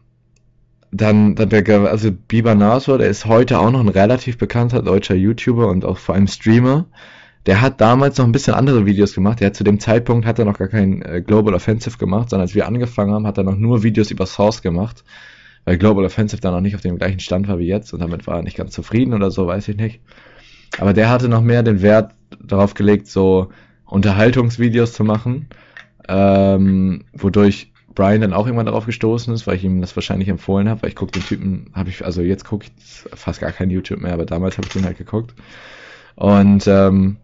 dann, dann der, also Biber Nasor, der ist heute auch noch ein relativ bekannter deutscher YouTuber und auch vor allem Streamer. Der hat damals noch ein bisschen andere Videos gemacht. Der hat zu dem Zeitpunkt hat er noch gar kein äh, Global Offensive gemacht, sondern als wir angefangen haben, hat er noch nur Videos über Source gemacht weil Global Offensive da noch nicht auf dem gleichen Stand war wie jetzt und damit war er nicht ganz zufrieden oder so, weiß ich nicht. Aber der hatte noch mehr den Wert darauf gelegt, so Unterhaltungsvideos zu machen, ähm, wodurch Brian dann auch irgendwann darauf gestoßen ist, weil ich ihm das wahrscheinlich empfohlen habe, weil ich gucke den Typen, habe ich, also jetzt gucke ich fast gar kein YouTube mehr, aber damals habe ich den halt geguckt. Und ähm,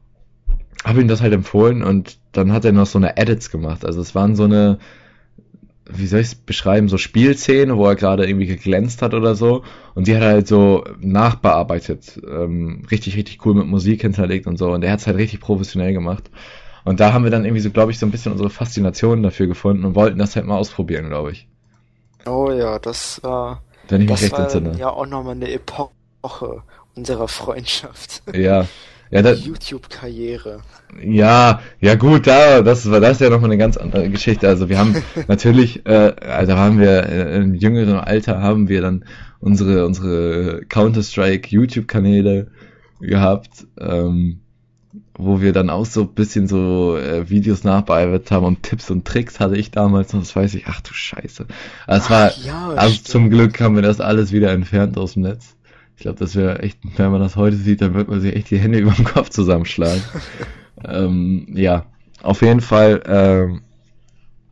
habe ihm das halt empfohlen und dann hat er noch so eine Edits gemacht. Also es waren so eine wie soll ich es beschreiben, so Spielszene, wo er gerade irgendwie geglänzt hat oder so. Und die hat er halt so nachbearbeitet. Ähm, richtig, richtig cool mit Musik hinterlegt und so. Und er hat es halt richtig professionell gemacht. Und da haben wir dann irgendwie so, glaube ich, so ein bisschen unsere Faszination dafür gefunden und wollten das halt mal ausprobieren, glaube ich. Oh ja, das war. Wenn ich mich recht entsinne. Ja, auch nochmal eine Epoche unserer Freundschaft. Ja. Ja, YouTube-Karriere. Ja, ja gut, da, das war das ist ja nochmal eine ganz andere Geschichte. Also wir haben natürlich, äh, also haben wir äh, im jüngeren Alter haben wir dann unsere unsere Counter-Strike YouTube-Kanäle gehabt, ähm, wo wir dann auch so ein bisschen so äh, Videos nachbearbeitet haben und Tipps und Tricks hatte ich damals noch, das weiß ich, ach du Scheiße. Also, es war, ja, also stimmt. zum Glück haben wir das alles wieder entfernt aus dem Netz. Ich glaube, das wäre echt, wenn man das heute sieht, dann wird man sich echt die Hände über den Kopf zusammenschlagen. ähm, ja, auf jeden Fall, ähm,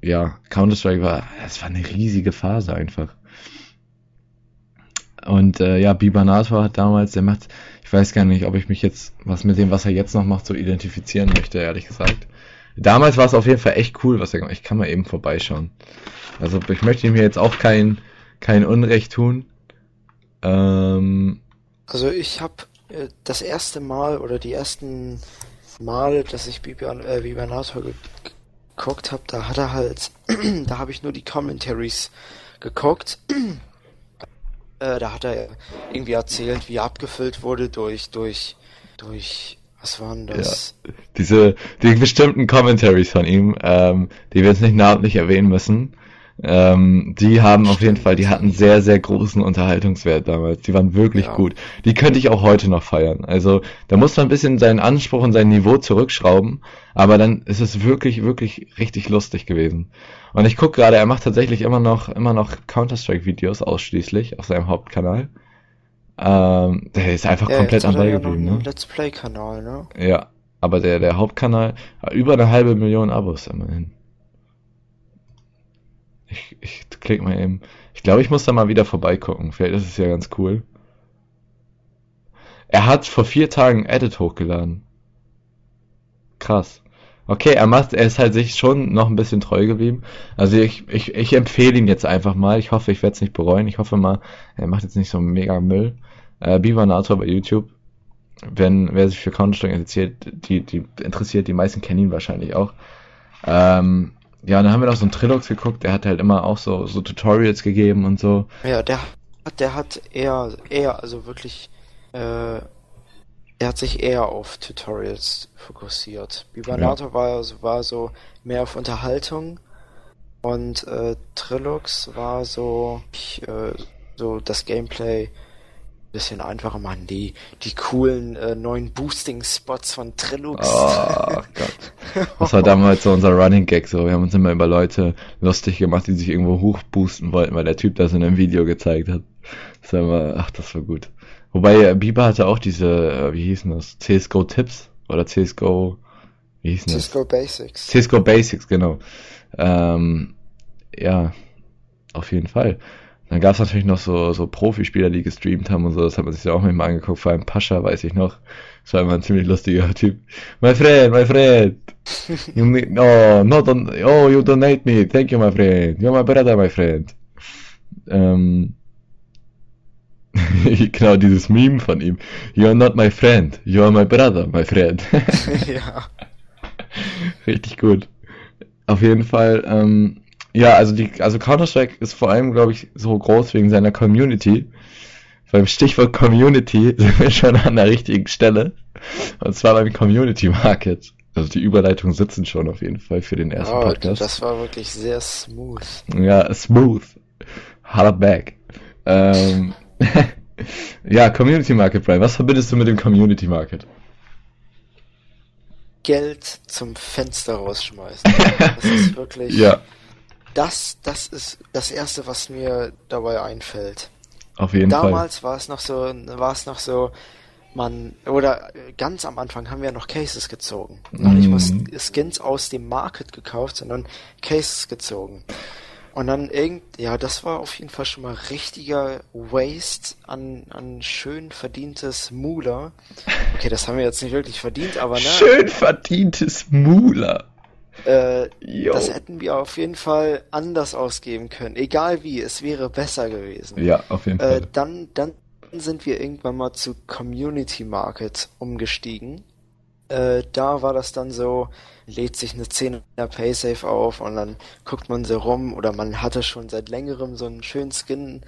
ja, Counter-Strike war, es war eine riesige Phase einfach. Und äh, ja, Bibanator hat damals, der macht, ich weiß gar nicht, ob ich mich jetzt, was mit dem, was er jetzt noch macht, so identifizieren möchte, ehrlich gesagt. Damals war es auf jeden Fall echt cool, was er gemacht Ich kann mal eben vorbeischauen. Also ich möchte ihm hier jetzt auch kein, kein Unrecht tun. Ähm, also ich habe äh, das erste Mal oder die ersten Male, dass ich äh, Bibanator geguckt habe, da hat er halt, da habe ich nur die Commentaries geguckt. äh, da hat er irgendwie erzählt, wie er abgefüllt wurde durch durch durch Was waren das? Ja, diese, die bestimmten Commentaries von ihm, ähm, die wir jetzt nicht namentlich erwähnen müssen, ähm, die haben auf jeden Fall, die hatten sehr, sehr großen Unterhaltungswert damals. Die waren wirklich ja. gut. Die könnte ich auch heute noch feiern. Also da muss man ein bisschen seinen Anspruch und sein Niveau zurückschrauben, aber dann ist es wirklich, wirklich richtig lustig gewesen. Und ich gucke gerade, er macht tatsächlich immer noch, immer noch Counter-Strike-Videos ausschließlich auf seinem Hauptkanal. Ähm, der ist einfach ja, komplett am Ball geblieben, ne? Let's Play-Kanal, ne? Ja, aber der, der Hauptkanal, über eine halbe Million Abos immerhin. Ich, ich klick mal eben. Ich glaube, ich muss da mal wieder vorbeigucken. Vielleicht ist es ja ganz cool. Er hat vor vier Tagen Edit hochgeladen. Krass. Okay, er macht, er ist halt sich schon noch ein bisschen treu geblieben. Also ich, ich, ich empfehle ihn jetzt einfach mal. Ich hoffe, ich werde es nicht bereuen. Ich hoffe mal, er macht jetzt nicht so mega Müll. Äh, Beaver Nato bei YouTube. Wenn, wer sich für Counter-Strike interessiert, die, die interessiert, die meisten kennen ihn wahrscheinlich auch. Ähm, ja, dann haben wir noch so einen Trilux geguckt, der hat halt immer auch so, so Tutorials gegeben und so. Ja, der hat, der hat eher, eher, also wirklich, äh, er hat sich eher auf Tutorials fokussiert. Bibanato ja. war, war so mehr auf Unterhaltung und äh, Trilux war so, ich, äh, so das Gameplay bisschen einfacher machen. Die, die coolen äh, neuen Boosting-Spots von Trilux. Oh Gott. Das war damals so unser Running Gag. So, wir haben uns immer über Leute lustig gemacht, die sich irgendwo hochboosten wollten, weil der Typ das in einem Video gezeigt hat. Das war immer, ach, das war gut. Wobei äh, Biber hatte auch diese, äh, wie hießen das? CSGO Tipps oder CSGO, wie hießen das? CSGO Basics. CSGO Basics, genau. Ähm, ja, auf jeden Fall. Dann gab es natürlich noch so, so Profispieler, die gestreamt haben und so, das hat man sich ja auch mal angeguckt, vor allem Pascha, weiß ich noch. Das war immer ein ziemlich lustiger Typ. My friend, my friend. You need, oh, not on, oh, you donate me. Thank you, my friend. You're my brother, my friend. Ähm, genau, dieses Meme von ihm. You're not my friend. You're my brother, my friend. ja. Richtig gut. Auf jeden Fall, ähm, ja, also die, also Counter-Strike ist vor allem, glaube ich, so groß wegen seiner Community. Beim Stichwort Community sind wir schon an der richtigen Stelle. Und zwar beim Community Market. Also die Überleitungen sitzen schon auf jeden Fall für den ersten oh, Podcast. Das war wirklich sehr smooth. Ja, smooth. Hard back. Ähm, ja, Community Market, Brian. Was verbindest du mit dem Community Market? Geld zum Fenster rausschmeißen. Das ist wirklich. ja das, das ist das erste, was mir dabei einfällt. Auf jeden Damals Fall. Damals war es noch so, war es noch so, man, oder ganz am Anfang haben wir noch Cases gezogen. Noch nicht mal mhm. Skins aus dem Market gekauft, sondern Cases gezogen. Und dann irgend, ja, das war auf jeden Fall schon mal richtiger Waste an, an schön verdientes Mula. Okay, das haben wir jetzt nicht wirklich verdient, aber ne. Schön verdientes Mula. Äh, das hätten wir auf jeden Fall anders ausgeben können. Egal wie, es wäre besser gewesen. Ja, auf jeden äh, Fall. Dann, dann sind wir irgendwann mal zu Community Market umgestiegen. Äh, da war das dann so, lädt sich eine 10er Paysafe auf und dann guckt man so rum oder man hatte schon seit längerem so einen schönen Skin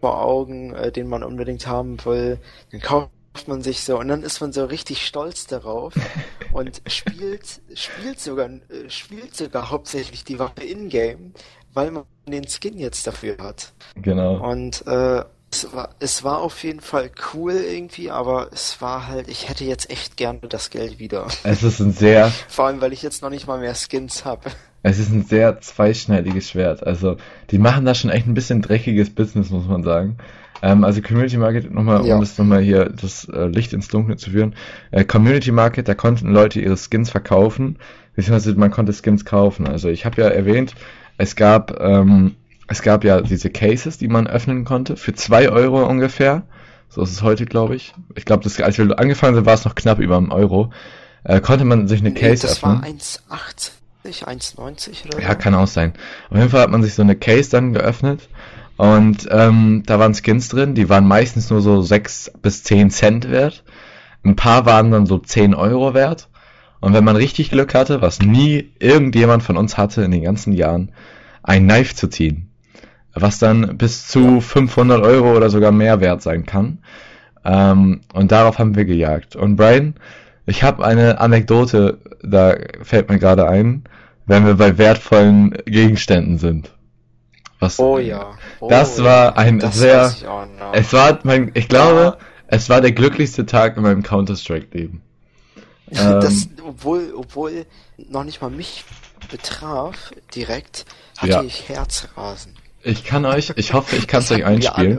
vor Augen, äh, den man unbedingt haben will. Dann kauft man sich so und dann ist man so richtig stolz darauf und spielt spielt sogar äh, spielt sogar hauptsächlich die Waffe in Game, weil man den Skin jetzt dafür hat. Genau. Und äh, es war es war auf jeden Fall cool irgendwie, aber es war halt ich hätte jetzt echt gerne das Geld wieder. Es ist ein sehr vor allem weil ich jetzt noch nicht mal mehr Skins habe. Es ist ein sehr zweischneidiges Schwert. Also die machen da schon echt ein bisschen dreckiges Business, muss man sagen. Ähm, also Community Market, nochmal, ja. um das nochmal hier das äh, Licht ins Dunkle zu führen. Äh, Community Market, da konnten Leute ihre Skins verkaufen, beziehungsweise man konnte Skins kaufen. Also ich habe ja erwähnt, es gab, ähm, es gab ja diese Cases, die man öffnen konnte, für zwei Euro ungefähr. So ist es heute, glaube ich. Ich glaube, als wir angefangen sind, war es noch knapp über einem Euro. Äh, konnte man sich eine nee, Case das öffnen. Das war 1,80, 1,90 oder. Ja, kann auch sein. Auf jeden Fall hat man sich so eine Case dann geöffnet und ähm, da waren Skins drin, die waren meistens nur so 6 bis 10 Cent wert. Ein paar waren dann so 10 Euro wert. Und wenn man richtig Glück hatte, was nie irgendjemand von uns hatte in den ganzen Jahren, ein Knife zu ziehen. Was dann bis zu 500 Euro oder sogar mehr wert sein kann. Ähm, und darauf haben wir gejagt. Und Brian, Ich habe eine Anekdote, da fällt mir gerade ein, wenn wir bei wertvollen Gegenständen sind. Was, oh ja. Oh das war ein das sehr. Es war mein, ich glaube, ja. es war der glücklichste Tag in meinem Counter-Strike-Leben. Das, ähm, obwohl, obwohl noch nicht mal mich betraf direkt, hatte ja. ich Herzrasen. Ich kann euch, ich hoffe, ich kann es euch einspielen.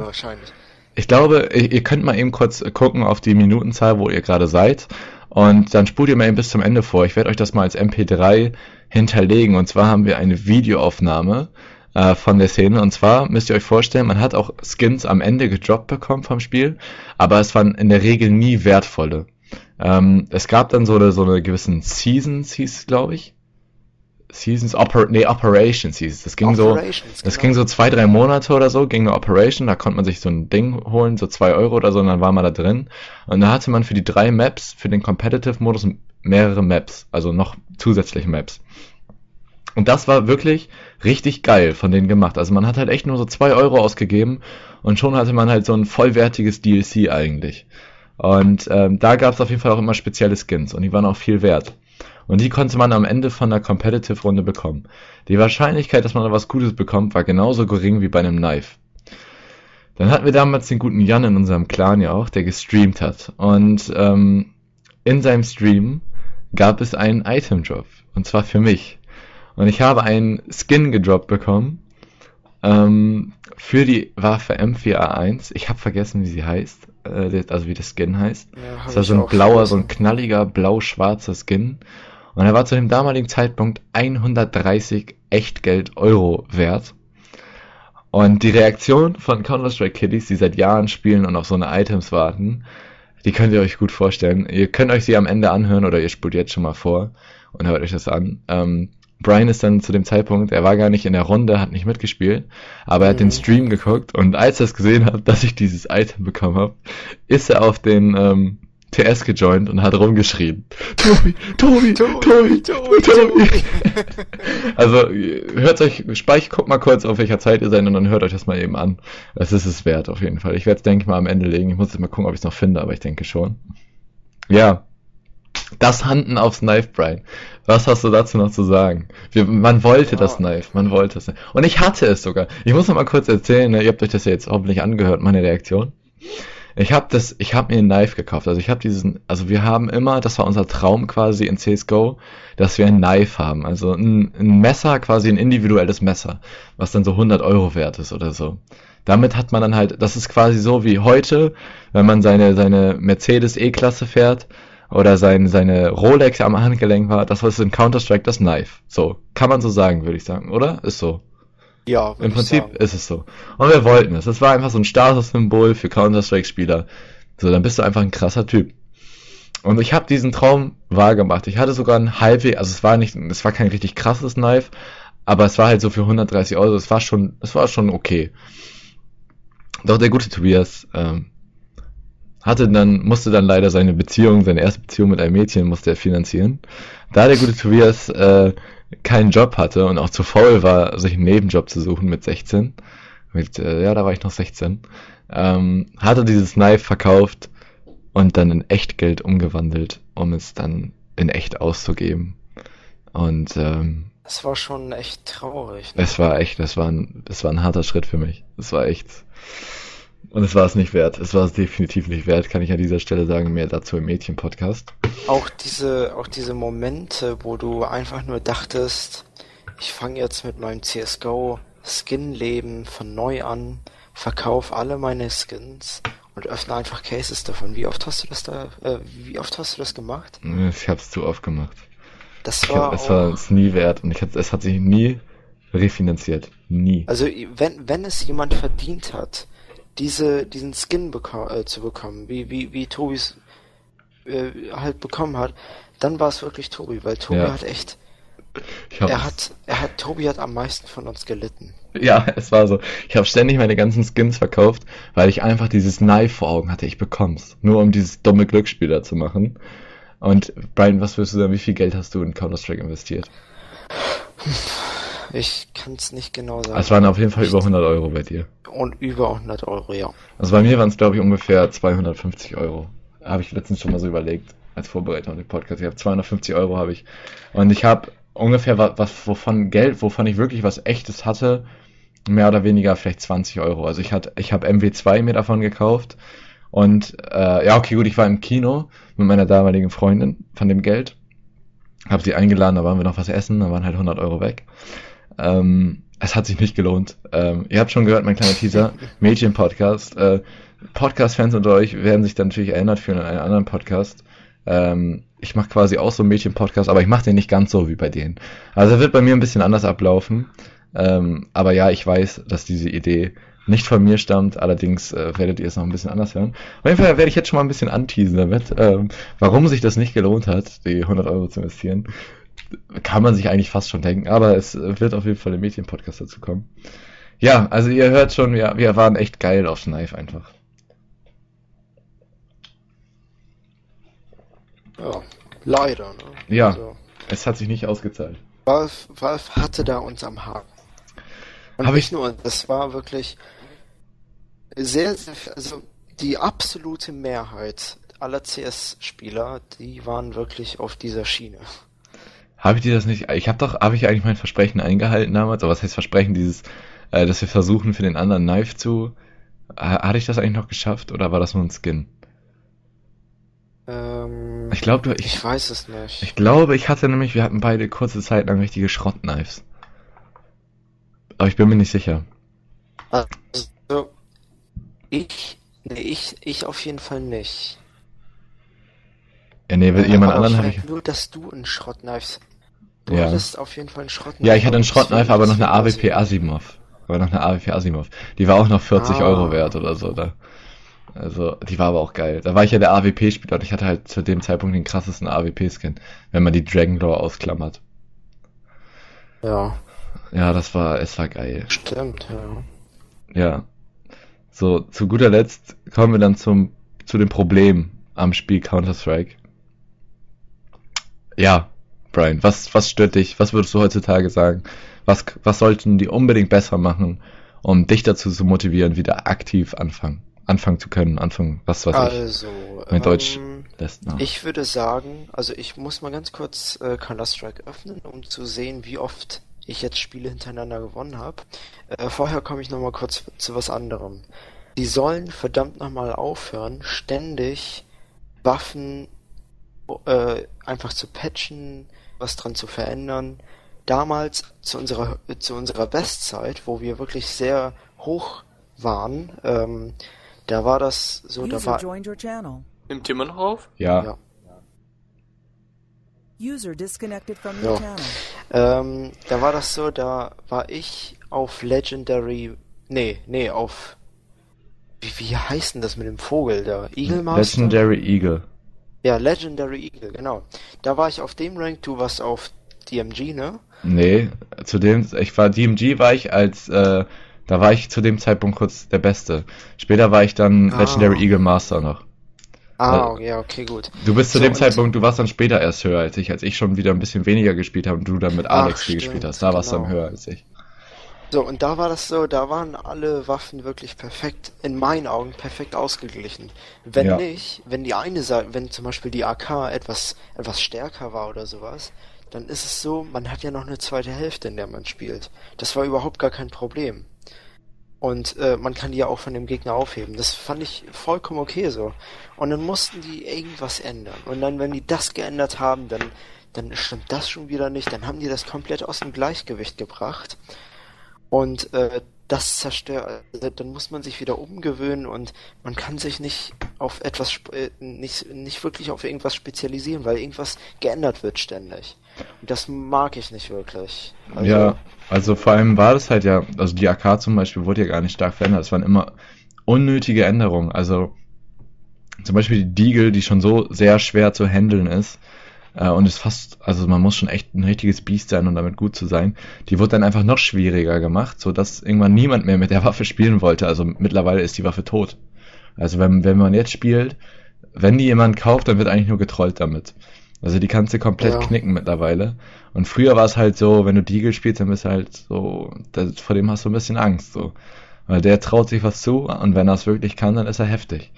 Ich glaube, ihr könnt mal eben kurz gucken auf die Minutenzahl, wo ihr gerade seid. Und dann spult ihr mal eben bis zum Ende vor. Ich werde euch das mal als MP3 hinterlegen. Und zwar haben wir eine Videoaufnahme äh, von der Szene. Und zwar müsst ihr euch vorstellen, man hat auch Skins am Ende gedroppt bekommen vom Spiel, aber es waren in der Regel nie wertvolle. Ähm, es gab dann so eine, so eine gewissen Seasons, hieß es, glaube ich. Seasons, Oper nee, Operations hieß es. Das ging Operations, so, das genau. ging so zwei, drei Monate oder so, ging eine Operation, da konnte man sich so ein Ding holen, so zwei Euro oder so, und dann war man da drin. Und da hatte man für die drei Maps, für den Competitive-Modus mehrere Maps, also noch zusätzliche Maps. Und das war wirklich richtig geil von denen gemacht. Also man hat halt echt nur so zwei Euro ausgegeben und schon hatte man halt so ein vollwertiges DLC eigentlich. Und ähm, da gab es auf jeden Fall auch immer spezielle Skins und die waren auch viel wert. Und die konnte man am Ende von der Competitive-Runde bekommen. Die Wahrscheinlichkeit, dass man da was Gutes bekommt, war genauso gering wie bei einem Knife. Dann hatten wir damals den guten Jan in unserem Clan ja auch, der gestreamt hat. Und ähm, in seinem Stream gab es einen Item-Drop. Und zwar für mich. Und ich habe einen Skin gedroppt bekommen. Ähm, für die Waffe M4A1. Ich habe vergessen, wie sie heißt. Äh, also wie das Skin heißt. Ja, das war so ein blauer, vergessen. so ein knalliger, blau-schwarzer Skin. Und er war zu dem damaligen Zeitpunkt 130 Echtgeld Euro wert. Und die Reaktion von Counter-Strike Kiddies, die seit Jahren spielen und auf so eine Items warten, die könnt ihr euch gut vorstellen. Ihr könnt euch sie am Ende anhören oder ihr spult jetzt schon mal vor und hört euch das an. Ähm, Brian ist dann zu dem Zeitpunkt, er war gar nicht in der Runde, hat nicht mitgespielt, aber er hat mhm. den Stream geguckt und als er es gesehen hat, dass ich dieses Item bekommen habe, ist er auf den ähm, TS gejoint und hat rumgeschrien. Tobi, Tobi, Tobi, Tobi, Tobi, Tobi. also hört euch, speich, guckt mal kurz, auf welcher Zeit ihr seid und dann hört euch das mal eben an. Das ist es wert auf jeden Fall. Ich werde es, denke ich, mal am Ende legen. Ich muss jetzt mal gucken, ob ich es noch finde, aber ich denke schon. Ja. Das Handen aufs Knife, Brian. Was hast du dazu noch zu sagen? Wir, man wollte das Knife, man wollte es. Und ich hatte es sogar. Ich muss noch mal kurz erzählen, ne? ihr habt euch das ja jetzt hoffentlich angehört, meine Reaktion. Ich habe das, ich habe mir ein Knife gekauft. Also ich habe diesen, also wir haben immer, das war unser Traum quasi in CS:GO, dass wir ein Knife haben. Also ein, ein Messer, quasi ein individuelles Messer, was dann so 100 Euro wert ist oder so. Damit hat man dann halt, das ist quasi so wie heute, wenn man seine seine Mercedes E-Klasse fährt oder sein, seine Rolex am Handgelenk war, das war in Counter-Strike das Knife. So, kann man so sagen, würde ich sagen, oder? Ist so. Ja, im Prinzip ist es so. Und wir wollten es. Es war einfach so ein Statussymbol für Counter-Strike-Spieler. So, dann bist du einfach ein krasser Typ. Und ich habe diesen Traum wahrgemacht. Ich hatte sogar ein halbwegs, also es war nicht, es war kein richtig krasses Knife, aber es war halt so für 130 Euro. Es war schon, es war schon okay. Doch der gute Tobias ähm, hatte dann, musste dann leider seine Beziehung, seine erste Beziehung mit einem Mädchen musste er finanzieren. Da der gute Tobias äh, keinen Job hatte und auch zu faul war, sich einen Nebenjob zu suchen mit 16, mit, äh, ja, da war ich noch 16, ähm, hatte dieses Knife verkauft und dann in Echtgeld umgewandelt, um es dann in echt auszugeben. Und ähm, das war schon echt traurig. Ne? Es war echt, das war ein, das war ein harter Schritt für mich. Es war echt und es war es nicht wert. Es war es definitiv nicht wert, kann ich an dieser Stelle sagen. Mehr dazu im Mädchen-Podcast. Auch diese, auch diese Momente, wo du einfach nur dachtest, ich fange jetzt mit meinem CSGO Skin-Leben von neu an, verkauf alle meine Skins und öffne einfach Cases davon. Wie oft hast du das da, äh, wie oft hast du das gemacht? Ich hab's zu oft gemacht. Das war, hab, es war es nie wert und ich hab, es hat sich nie refinanziert. Nie. Also wenn, wenn es jemand verdient hat, diese, diesen Skin beko äh, zu bekommen, wie, wie, wie Tobis äh, halt bekommen hat, dann war es wirklich Tobi, weil Tobi ja. hat echt, er hat, er hat, Tobi hat am meisten von uns gelitten. Ja, es war so. Ich habe ständig meine ganzen Skins verkauft, weil ich einfach dieses Knife vor Augen hatte. Ich bekomm's. Nur um dieses dumme Glücksspiel da zu machen. Und Brian, was würdest du sagen, wie viel Geld hast du in Counter-Strike investiert? Ich kann es nicht genau sagen. Es waren auf jeden Fall über 100 Euro bei dir. Und über 100 Euro, ja. Also bei mir waren es, glaube ich, ungefähr 250 Euro. Habe ich letztens schon mal so überlegt. als Vorbereitung auf den Podcast. Ich habe 250 Euro habe ich. Und ich habe ungefähr was, was, wovon Geld, wovon ich wirklich was echtes hatte, mehr oder weniger vielleicht 20 Euro. Also ich hatte, ich habe MW2 mir davon gekauft. Und äh, ja, okay, gut, ich war im Kino mit meiner damaligen Freundin von dem Geld. Hab sie eingeladen, da waren wir noch was essen, da waren halt 100 Euro weg. Ähm, es hat sich nicht gelohnt. Ähm, ihr habt schon gehört, mein kleiner Teaser, Mädchen-Podcast. Äh, Podcast-Fans unter euch werden sich dann natürlich erinnert fühlen an einen anderen Podcast. Ähm, ich mache quasi auch so einen Mädchen-Podcast, aber ich mache den nicht ganz so wie bei denen. Also er wird bei mir ein bisschen anders ablaufen. Ähm, aber ja, ich weiß, dass diese Idee nicht von mir stammt, allerdings äh, werdet ihr es noch ein bisschen anders hören. Auf jeden Fall werde ich jetzt schon mal ein bisschen anteasen damit, ähm, warum sich das nicht gelohnt hat, die 100 Euro zu investieren. Kann man sich eigentlich fast schon denken, aber es wird auf jeden Fall im Mädchen-Podcast dazu kommen. Ja, also ihr hört schon, wir, wir waren echt geil auf Knife einfach. Ja, leider. Ne? Ja, also, es hat sich nicht ausgezahlt. Valve, Valve hatte da uns am Haken. Und Hab nicht ich- nur, das war wirklich sehr, sehr, also die absolute Mehrheit aller CS-Spieler, die waren wirklich auf dieser Schiene. Habe ich dir das nicht? Ich habe doch, habe ich eigentlich mein Versprechen eingehalten damals? Aber was heißt Versprechen? Dieses, äh, dass wir versuchen für den anderen Knife zu. Ha- Hatte ich das eigentlich noch geschafft oder war das nur ein Skin? Ähm, Ich glaube, du, ich ich, weiß es nicht. ich glaube, ich hatte nämlich, wir hatten beide kurze Zeit lang richtige Schrottknives. Aber ich bin mir nicht sicher. Also, ich, nee, ich, ich auf jeden Fall nicht. Ja, nee, mit Äh, jemand anderen habe ich. Nur, dass du einen Schrottknife. Du Ja. hattest auf jeden Fall einen Schrottknife. Ja, ich hatte einen Schrottknife, aber noch eine AWP Asimov. Aber noch eine AWP Asimov. Die war auch noch 40 Ah. Euro wert oder so. Da. Also, die war aber auch geil. Da war ich ja der AWP-Spieler und ich hatte halt zu dem Zeitpunkt den krassesten AWP-Skin, wenn man die Dragon Lore ausklammert. Ja, Ja, das war, es war geil. stimmt, ja. Ja. So, zu guter Letzt kommen wir dann zum, zu dem Problem am Spiel Counter-Strike. Ja, Brian, was, was stört dich? Was würdest du heutzutage sagen? Was, was sollten die unbedingt besser machen, um dich dazu zu motivieren, wieder aktiv anfangen, anfangen zu können, anfangen, was weiß ich, Also, Mein Deutsch ähm, lässt nach. ich würde sagen, also ich muss mal ganz kurz äh, Counter-Strike öffnen, um zu sehen, wie oft ich jetzt Spiele hintereinander gewonnen habe. Äh, vorher komme ich noch mal kurz zu was anderem. Die sollen verdammt noch mal aufhören, ständig Waffen äh, einfach zu patchen, was dran zu verändern. Damals zu unserer zu unserer Bestzeit, wo wir wirklich sehr hoch waren, ähm, da war das so, da war joined your channel. Nimmt jemand auf? ja, ja. User disconnected from your Ja. channel. Ähm, da war das so, da war ich auf Legendary, nee, nee, auf, wie, wie heißt denn das mit dem Vogel da? Eagle Master? Legendary Eagle. Ja, Legendary Eagle, genau. Da war ich auf dem Rank, du warst auf DMG, ne? Nee, zu dem, ich war DMG war ich als, äh, da war ich zu dem Zeitpunkt kurz der Beste. Später war ich dann Ah. Legendary Eagle Master noch. Ah, ja, okay, gut. Du bist zu So, dem Zeitpunkt, du warst dann später erst höher als ich, als ich schon wieder ein bisschen weniger gespielt habe und du dann mit Ach, Alex gespielt stimmt, hast. Da warst du dann genau. höher als ich. So, und da war das so, da waren alle Waffen wirklich perfekt, in meinen Augen perfekt ausgeglichen. Wenn Ja. nicht, wenn die eine Seite, wenn zum Beispiel die AK etwas, etwas stärker war oder sowas, dann ist es so, man hat ja noch eine zweite Hälfte, in der man spielt. Das war überhaupt gar kein Problem. Und äh, man kann die ja auch von dem Gegner aufheben. Das fand ich vollkommen okay so. Und dann mussten die irgendwas ändern. Und dann, wenn die das geändert haben, dann, dann stimmt das schon wieder nicht. Dann haben die das komplett aus dem Gleichgewicht gebracht. Und äh, das zerstört, also dann muss man sich wieder umgewöhnen und man kann sich nicht auf etwas, äh, nicht, nicht wirklich auf irgendwas spezialisieren, weil irgendwas geändert wird ständig. Und das mag ich nicht wirklich. Also, ja, also vor allem war das halt ja, also die AK zum Beispiel wurde ja gar nicht stark verändert. Es waren immer unnötige Änderungen. Also zum Beispiel die Deagle, die schon so sehr schwer zu handeln ist, äh, und ist fast, also man muss schon echt ein richtiges Biest sein, um damit gut zu sein. Die wurde dann einfach noch schwieriger gemacht, so dass irgendwann niemand mehr mit der Waffe spielen wollte. Also mittlerweile ist die Waffe tot. Also wenn, wenn man jetzt spielt, wenn die jemand kauft, dann wird eigentlich nur getrollt damit. Also die kannst du komplett Ja. knicken mittlerweile. Und früher war es halt so, wenn du Deagle spielst, dann bist du halt so, das, vor dem hast du ein bisschen Angst, so. Weil der traut sich was zu und wenn er es wirklich kann, dann ist er heftig.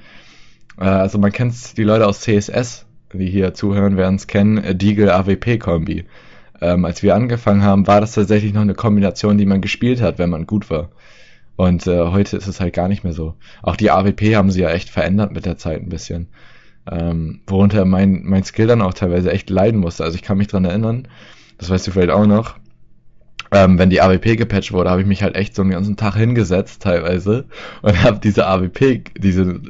Äh, also man kennt die Leute aus CSS, die hier zuhören, werden es kennen, äh, Deagle AWP-Kombi. Ähm, als wir angefangen haben, war das tatsächlich noch eine Kombination, die man gespielt hat, wenn man gut war. Und äh, heute ist es halt gar nicht mehr so. Auch die AWP haben sie ja echt verändert mit der Zeit ein bisschen. Ähm, worunter mein, mein Skill dann auch teilweise echt leiden musste. Also ich kann mich dran erinnern, das weißt du vielleicht auch noch, ähm, wenn die AWP gepatcht wurde, habe ich mich halt echt so einen ganzen Tag hingesetzt teilweise und habe diese AWP, diese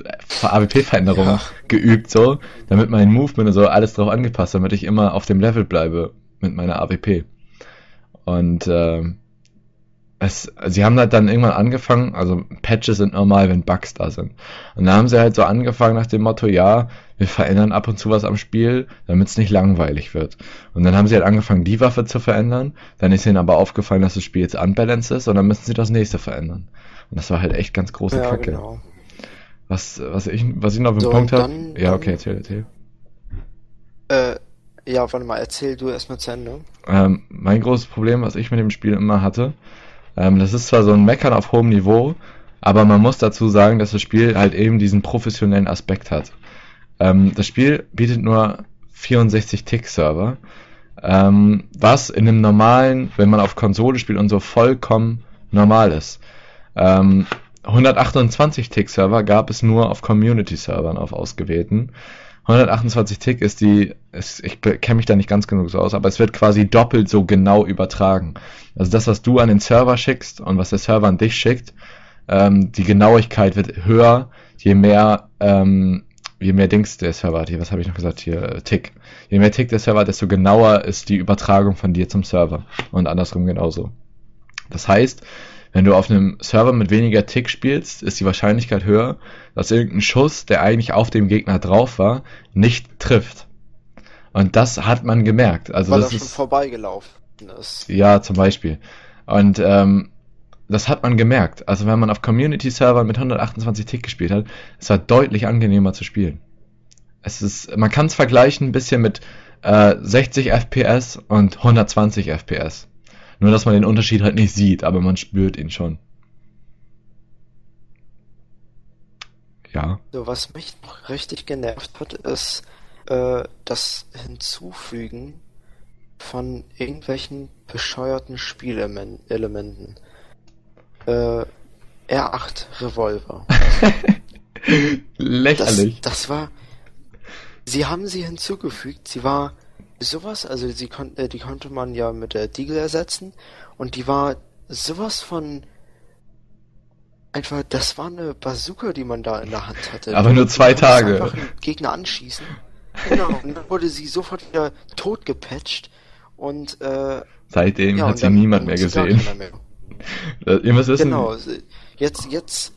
AWP-Veränderung ja. geübt so, damit mein Movement und so alles drauf angepasst, damit ich immer auf dem Level bleibe mit meiner AWP. Und ähm, es, sie haben halt dann irgendwann angefangen, also Patches sind normal, wenn Bugs da sind. Und dann haben sie halt so angefangen nach dem Motto, ja, wir verändern ab und zu was am Spiel, damit es nicht langweilig wird. Und dann haben sie halt angefangen, die Waffe zu verändern. Dann ist ihnen aber aufgefallen, dass das Spiel jetzt unbalanced ist und dann müssen sie das nächste verändern. Und das war halt echt ganz große ja, Kacke. Genau. Was, was ich, was ich noch auf dem so, Punkt habe. Ja, okay, erzähl, erzähl. Äh, ja, warte mal, erzähl du erstmal zu Ende. Ähm, mein großes Problem, was ich mit dem Spiel immer hatte, ähm, das ist zwar so ein Meckern auf hohem Niveau, aber man muss dazu sagen, dass das Spiel halt eben diesen professionellen Aspekt hat. Ähm, das Spiel bietet nur 64 Tick-Server, ähm, was in einem normalen, wenn man auf Konsole spielt und so vollkommen normal ist. Ähm, 128 Tick-Server gab es nur auf Community-Servern, auf ausgewählten. 128 Tick ist die, ist, ich kenne mich da nicht ganz genug so aus, aber es wird quasi doppelt so genau übertragen. Also das, was du an den Server schickst und was der Server an dich schickt, ähm, die Genauigkeit wird höher, je mehr, ähm, je mehr Dings der Server hat. Hier, was habe ich noch gesagt hier? Tick. Je mehr Tick der Server hat, desto genauer ist die Übertragung von dir zum Server. Und andersrum genauso. Das heißt, wenn du auf einem Server mit weniger Tick spielst, ist die Wahrscheinlichkeit höher, dass irgendein Schuss, der eigentlich auf dem Gegner drauf war, nicht trifft. Und das hat man gemerkt. Also Weil das schon ist, vorbeigelaufen ist. Ja, zum Beispiel. Und ähm, das hat man gemerkt. Also wenn man auf Community-Servern mit 128 Tick gespielt hat, es war deutlich angenehmer zu spielen. Es ist, man kann es vergleichen ein bisschen mit äh, 60 FPS und 120 FPS. Nur, dass man den Unterschied halt nicht sieht, aber man spürt ihn schon. Ja. So, was mich noch richtig genervt hat, ist äh, das Hinzufügen von irgendwelchen bescheuerten Spielelementen. Äh, R8 Revolver. Lächerlich. Das, das war. Sie haben sie hinzugefügt. Sie war sowas, also sie kon äh, die konnte man ja mit der Deagle ersetzen und die war sowas von einfach, das war eine Bazooka, die man da in der Hand hatte. Aber nur zwei Tage. Einfach Gegner anschießen. Genau, und dann wurde sie sofort wieder tot gepatcht und äh, seitdem ja, hat sie niemand mehr gesehen. Mehr. Äh, ihr müsst wissen. Genau, jetzt jetzt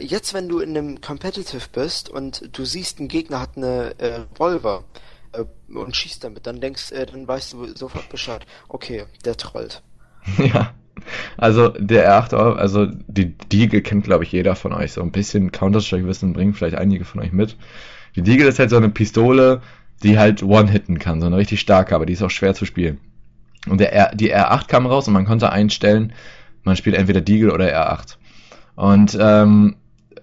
jetzt wenn du in einem Competitive bist und du siehst, ein Gegner hat eine äh, Revolver äh, und schießt damit, dann denkst, äh, dann weißt du sofort Bescheid. Okay, der trollt. Ja. Also der R8, also die Deagle kennt glaube ich jeder von euch. So ein bisschen Counter-Strike-Wissen bringen vielleicht einige von euch mit. Die Deagle ist halt so eine Pistole, die halt One-Hitten kann, so eine richtig starke, aber die ist auch schwer zu spielen. Und der R, die R8 kam raus und man konnte einstellen, man spielt entweder Deagle oder R8. Und ähm,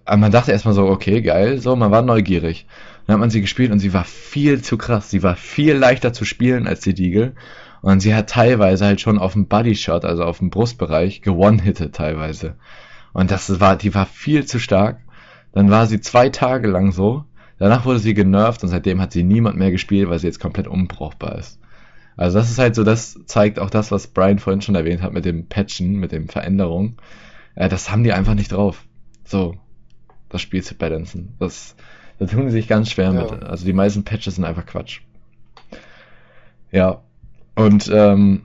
man dachte erstmal so, okay, geil, so, man war neugierig. Dann hat man sie gespielt und sie war viel zu krass. Sie war viel leichter zu spielen als die Deagle. Und sie hat teilweise halt schon auf dem Bodyshot, also auf dem Brustbereich, gewonnen-hittet teilweise. Und das war, die war viel zu stark. Dann war sie zwei Tage lang so. Danach wurde sie genervt und seitdem hat sie niemand mehr gespielt, weil sie jetzt komplett unbrauchbar ist. Also das ist halt so, das zeigt auch das, was Brian vorhin schon erwähnt hat mit dem Patchen, mit dem Veränderung. Äh, das haben die einfach nicht drauf. So, das Spiel zu balancen. Das, da tun sie sich ganz schwer ja. mit. Also die meisten Patches sind einfach Quatsch. Ja. Und ähm,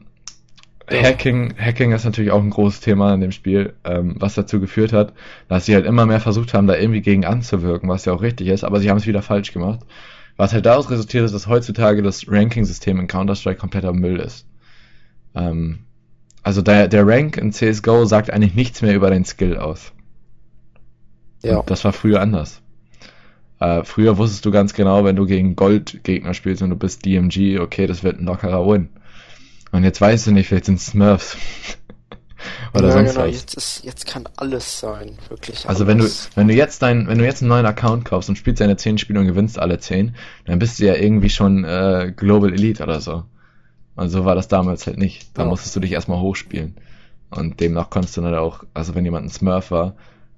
ja. Hacking, Hacking ist natürlich auch ein großes Thema in dem Spiel, ähm, was dazu geführt hat, dass sie halt immer mehr versucht haben, da irgendwie gegen anzuwirken, was ja auch richtig ist, aber sie haben es wieder falsch gemacht. Was halt daraus resultiert ist, dass heutzutage das Ranking-System in Counter-Strike kompletter Müll ist. Ähm, also der, der Rank in CSGO sagt eigentlich nichts mehr über deinen Skill aus. Ja. Und das war früher anders. Äh, früher wusstest du ganz genau, wenn du gegen Gold-Gegner spielst und du bist DMG, okay, das wird ein lockerer Win. Und jetzt weißt du nicht, vielleicht sind Smurfs. Oder ja, sonst genau, was. jetzt, ist, jetzt kann alles sein, wirklich. Also wenn du, wenn du jetzt dein, wenn du jetzt einen neuen Account kaufst und spielst deine 10 Spiele und gewinnst alle 10, dann bist du ja irgendwie schon äh, Global Elite oder so. Und so war das damals halt nicht. Da Ja. musstest du dich erstmal hochspielen. Und demnach konntest du dann auch, also wenn jemand ein Smurf war,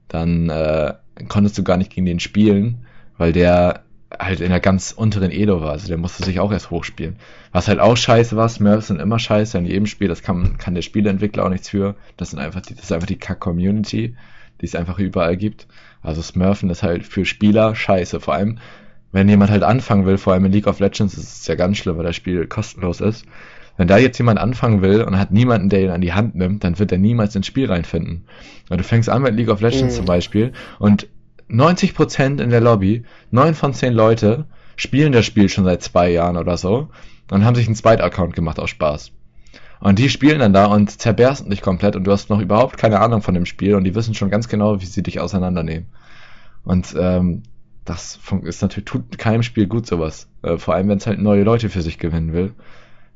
dann äh, konntest du gar nicht gegen den spielen, weil der halt in der ganz unteren Elo war. Also der musste sich auch erst hochspielen. Was halt auch scheiße war, Smurfs sind immer scheiße in jedem Spiel, das kann, kann der Spieleentwickler auch nichts für. Das sind einfach die, das ist einfach die Kack-Community, die es einfach überall gibt. Also Smurfen ist halt für Spieler scheiße. Vor allem, wenn jemand halt anfangen will, vor allem in League of Legends, ist es ja ganz schlimm, weil das Spiel kostenlos ist. Wenn da jetzt jemand anfangen will und hat niemanden, der ihn an die Hand nimmt, dann wird er niemals ins Spiel reinfinden. Weil du fängst an mit League of Legends Mhm. zum Beispiel und 90% in der Lobby, 9 von 10 Leute spielen das Spiel schon seit zwei Jahren oder so und haben sich einen Zweit-Account gemacht aus Spaß. Und die spielen dann da und zerbersten dich komplett und du hast noch überhaupt keine Ahnung von dem Spiel und die wissen schon ganz genau, wie sie dich auseinandernehmen. Und ähm, das ist natürlich, tut keinem Spiel gut sowas. Äh, vor allem, wenn es halt neue Leute für sich gewinnen will.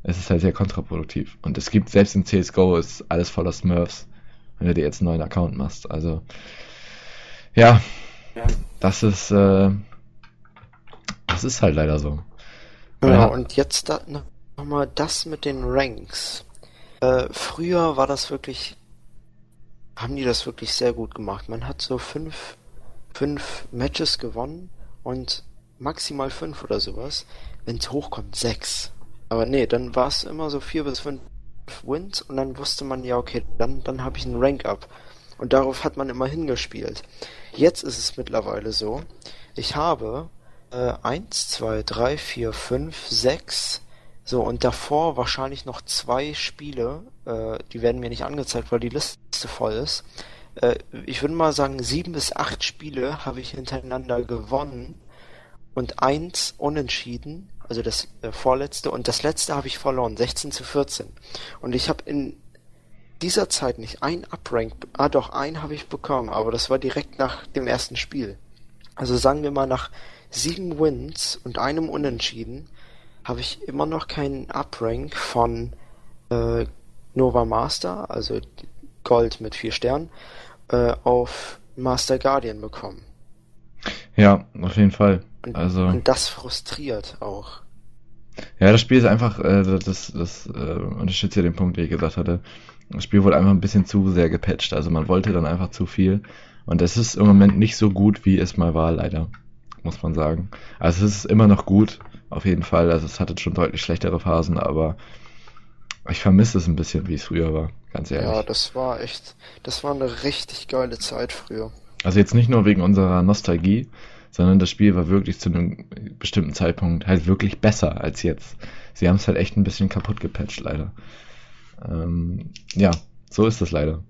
Es ist halt sehr kontraproduktiv. Und es gibt, selbst in CSGO ist alles voller Smurfs, wenn du dir jetzt einen neuen Account machst. Also, ja, Ja. das ist, äh, das ist halt leider so. Genau, Ja. und jetzt da, nochmal das mit den Ranks. Äh, früher war das wirklich, haben die das wirklich sehr gut gemacht. Man hat so fünf, fünf Matches gewonnen und maximal fünf oder sowas. Wenn es hochkommt, sechs. Aber nee, dann war es immer so vier bis fünf Wins und dann wusste man ja, okay, dann, dann habe ich einen Rank-Up. Und darauf hat man immer hingespielt. Jetzt ist es mittlerweile so, ich habe äh, 1, 2, 3, 4, 5, 6. So, und davor wahrscheinlich noch zwei Spiele. Äh, die werden mir nicht angezeigt, weil die Liste voll ist. Äh, ich würde mal sagen, sieben bis acht Spiele habe ich hintereinander gewonnen. Und eins unentschieden, also das äh, vorletzte. Und das letzte habe ich verloren, 16 zu 14. Und ich habe in dieser Zeit nicht ein Uprank. Ah, doch, einen habe ich bekommen, aber das war direkt nach dem ersten Spiel. Also sagen wir mal, nach sieben Wins und einem Unentschieden habe ich immer noch keinen Uprank von äh, Nova Master, also Gold mit vier Sternen, äh, auf Master Guardian bekommen. Ja, auf jeden Fall. Und, Also, und das frustriert auch. ja, das Spiel ist einfach, äh, das, das äh, unterstützt ja den Punkt, den ich gesagt hatte. Das Spiel wurde einfach ein bisschen zu sehr gepatcht. Also man wollte dann einfach zu viel. Und es ist im Moment nicht so gut, wie es mal war, leider. Muss man sagen. Also es ist immer noch gut, auf jeden Fall. Also es hatte schon deutlich schlechtere Phasen, aber ich vermisse es ein bisschen, wie es früher war, ganz ehrlich. Ja, das war echt, das war eine richtig geile Zeit früher. Also jetzt nicht nur wegen unserer Nostalgie, sondern das Spiel war wirklich zu einem bestimmten Zeitpunkt halt wirklich besser als jetzt. Sie haben es halt echt ein bisschen kaputt gepatcht, leider. Ähm, ja, so ist das leider.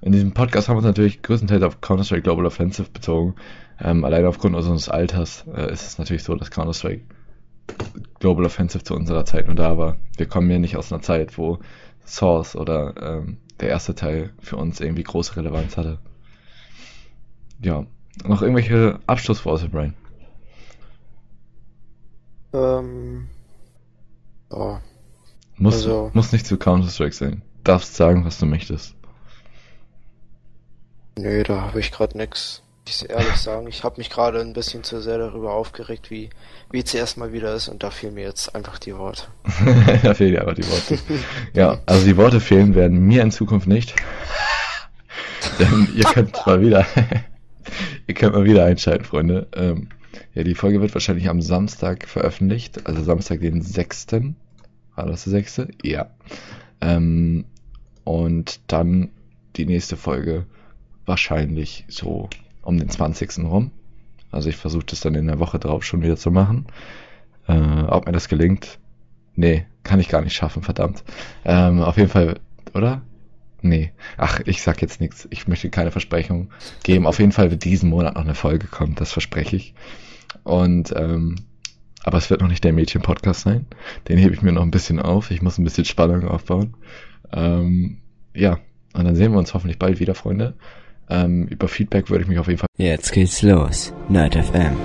In diesem Podcast haben wir uns natürlich größtenteils auf Counter-Strike Global Offensive bezogen. Ähm, allein aufgrund unseres Alters äh, ist es natürlich so, dass Counter-Strike Global Offensive zu unserer Zeit nur da war. Wir kommen ja nicht aus einer Zeit, wo Source oder ähm, der erste Teil für uns irgendwie große Relevanz hatte. Ja, noch irgendwelche Abschlussworte, Brian? Ähm, ja, Muss, Also- muss nicht zu Counter-Strike sein. Darfst sagen, was du möchtest. nö, da habe ich gerade nix. Ich ehrlich sagen, ich habe mich gerade ein bisschen zu sehr darüber aufgeregt, wie wie es erstmal wieder ist und da fehlen mir jetzt einfach die Worte. da fehlen ja aber die Worte. ja, also die Worte fehlen werden mir in Zukunft nicht. Denn ihr könnt mal wieder, ihr könnt mal wieder einschalten, Freunde. Ähm, ja, die Folge wird wahrscheinlich am Samstag veröffentlicht, also Samstag den 6. War das der 6.? Ja. Ähm, und dann die nächste Folge wahrscheinlich so um den 20. rum. Also ich versuche das dann in der Woche drauf schon wieder zu machen. Äh, ob mir das gelingt, Nee, kann ich gar nicht schaffen, verdammt. Ähm, auf jeden Fall, oder? Nee. Ach, ich sag jetzt nichts. Ich möchte keine Versprechung geben. Auf jeden Fall wird diesen Monat noch eine Folge kommen, das verspreche ich. Und, ähm, aber es wird noch nicht der Mädchen-Podcast sein. Den hebe ich mir noch ein bisschen auf. Ich muss ein bisschen Spannung aufbauen. Ähm, ja, und dann sehen wir uns hoffentlich bald wieder, Freunde. Ähm, über Feedback würde ich mich auf jeden Fall Jetzt geht's los. Nerd FM.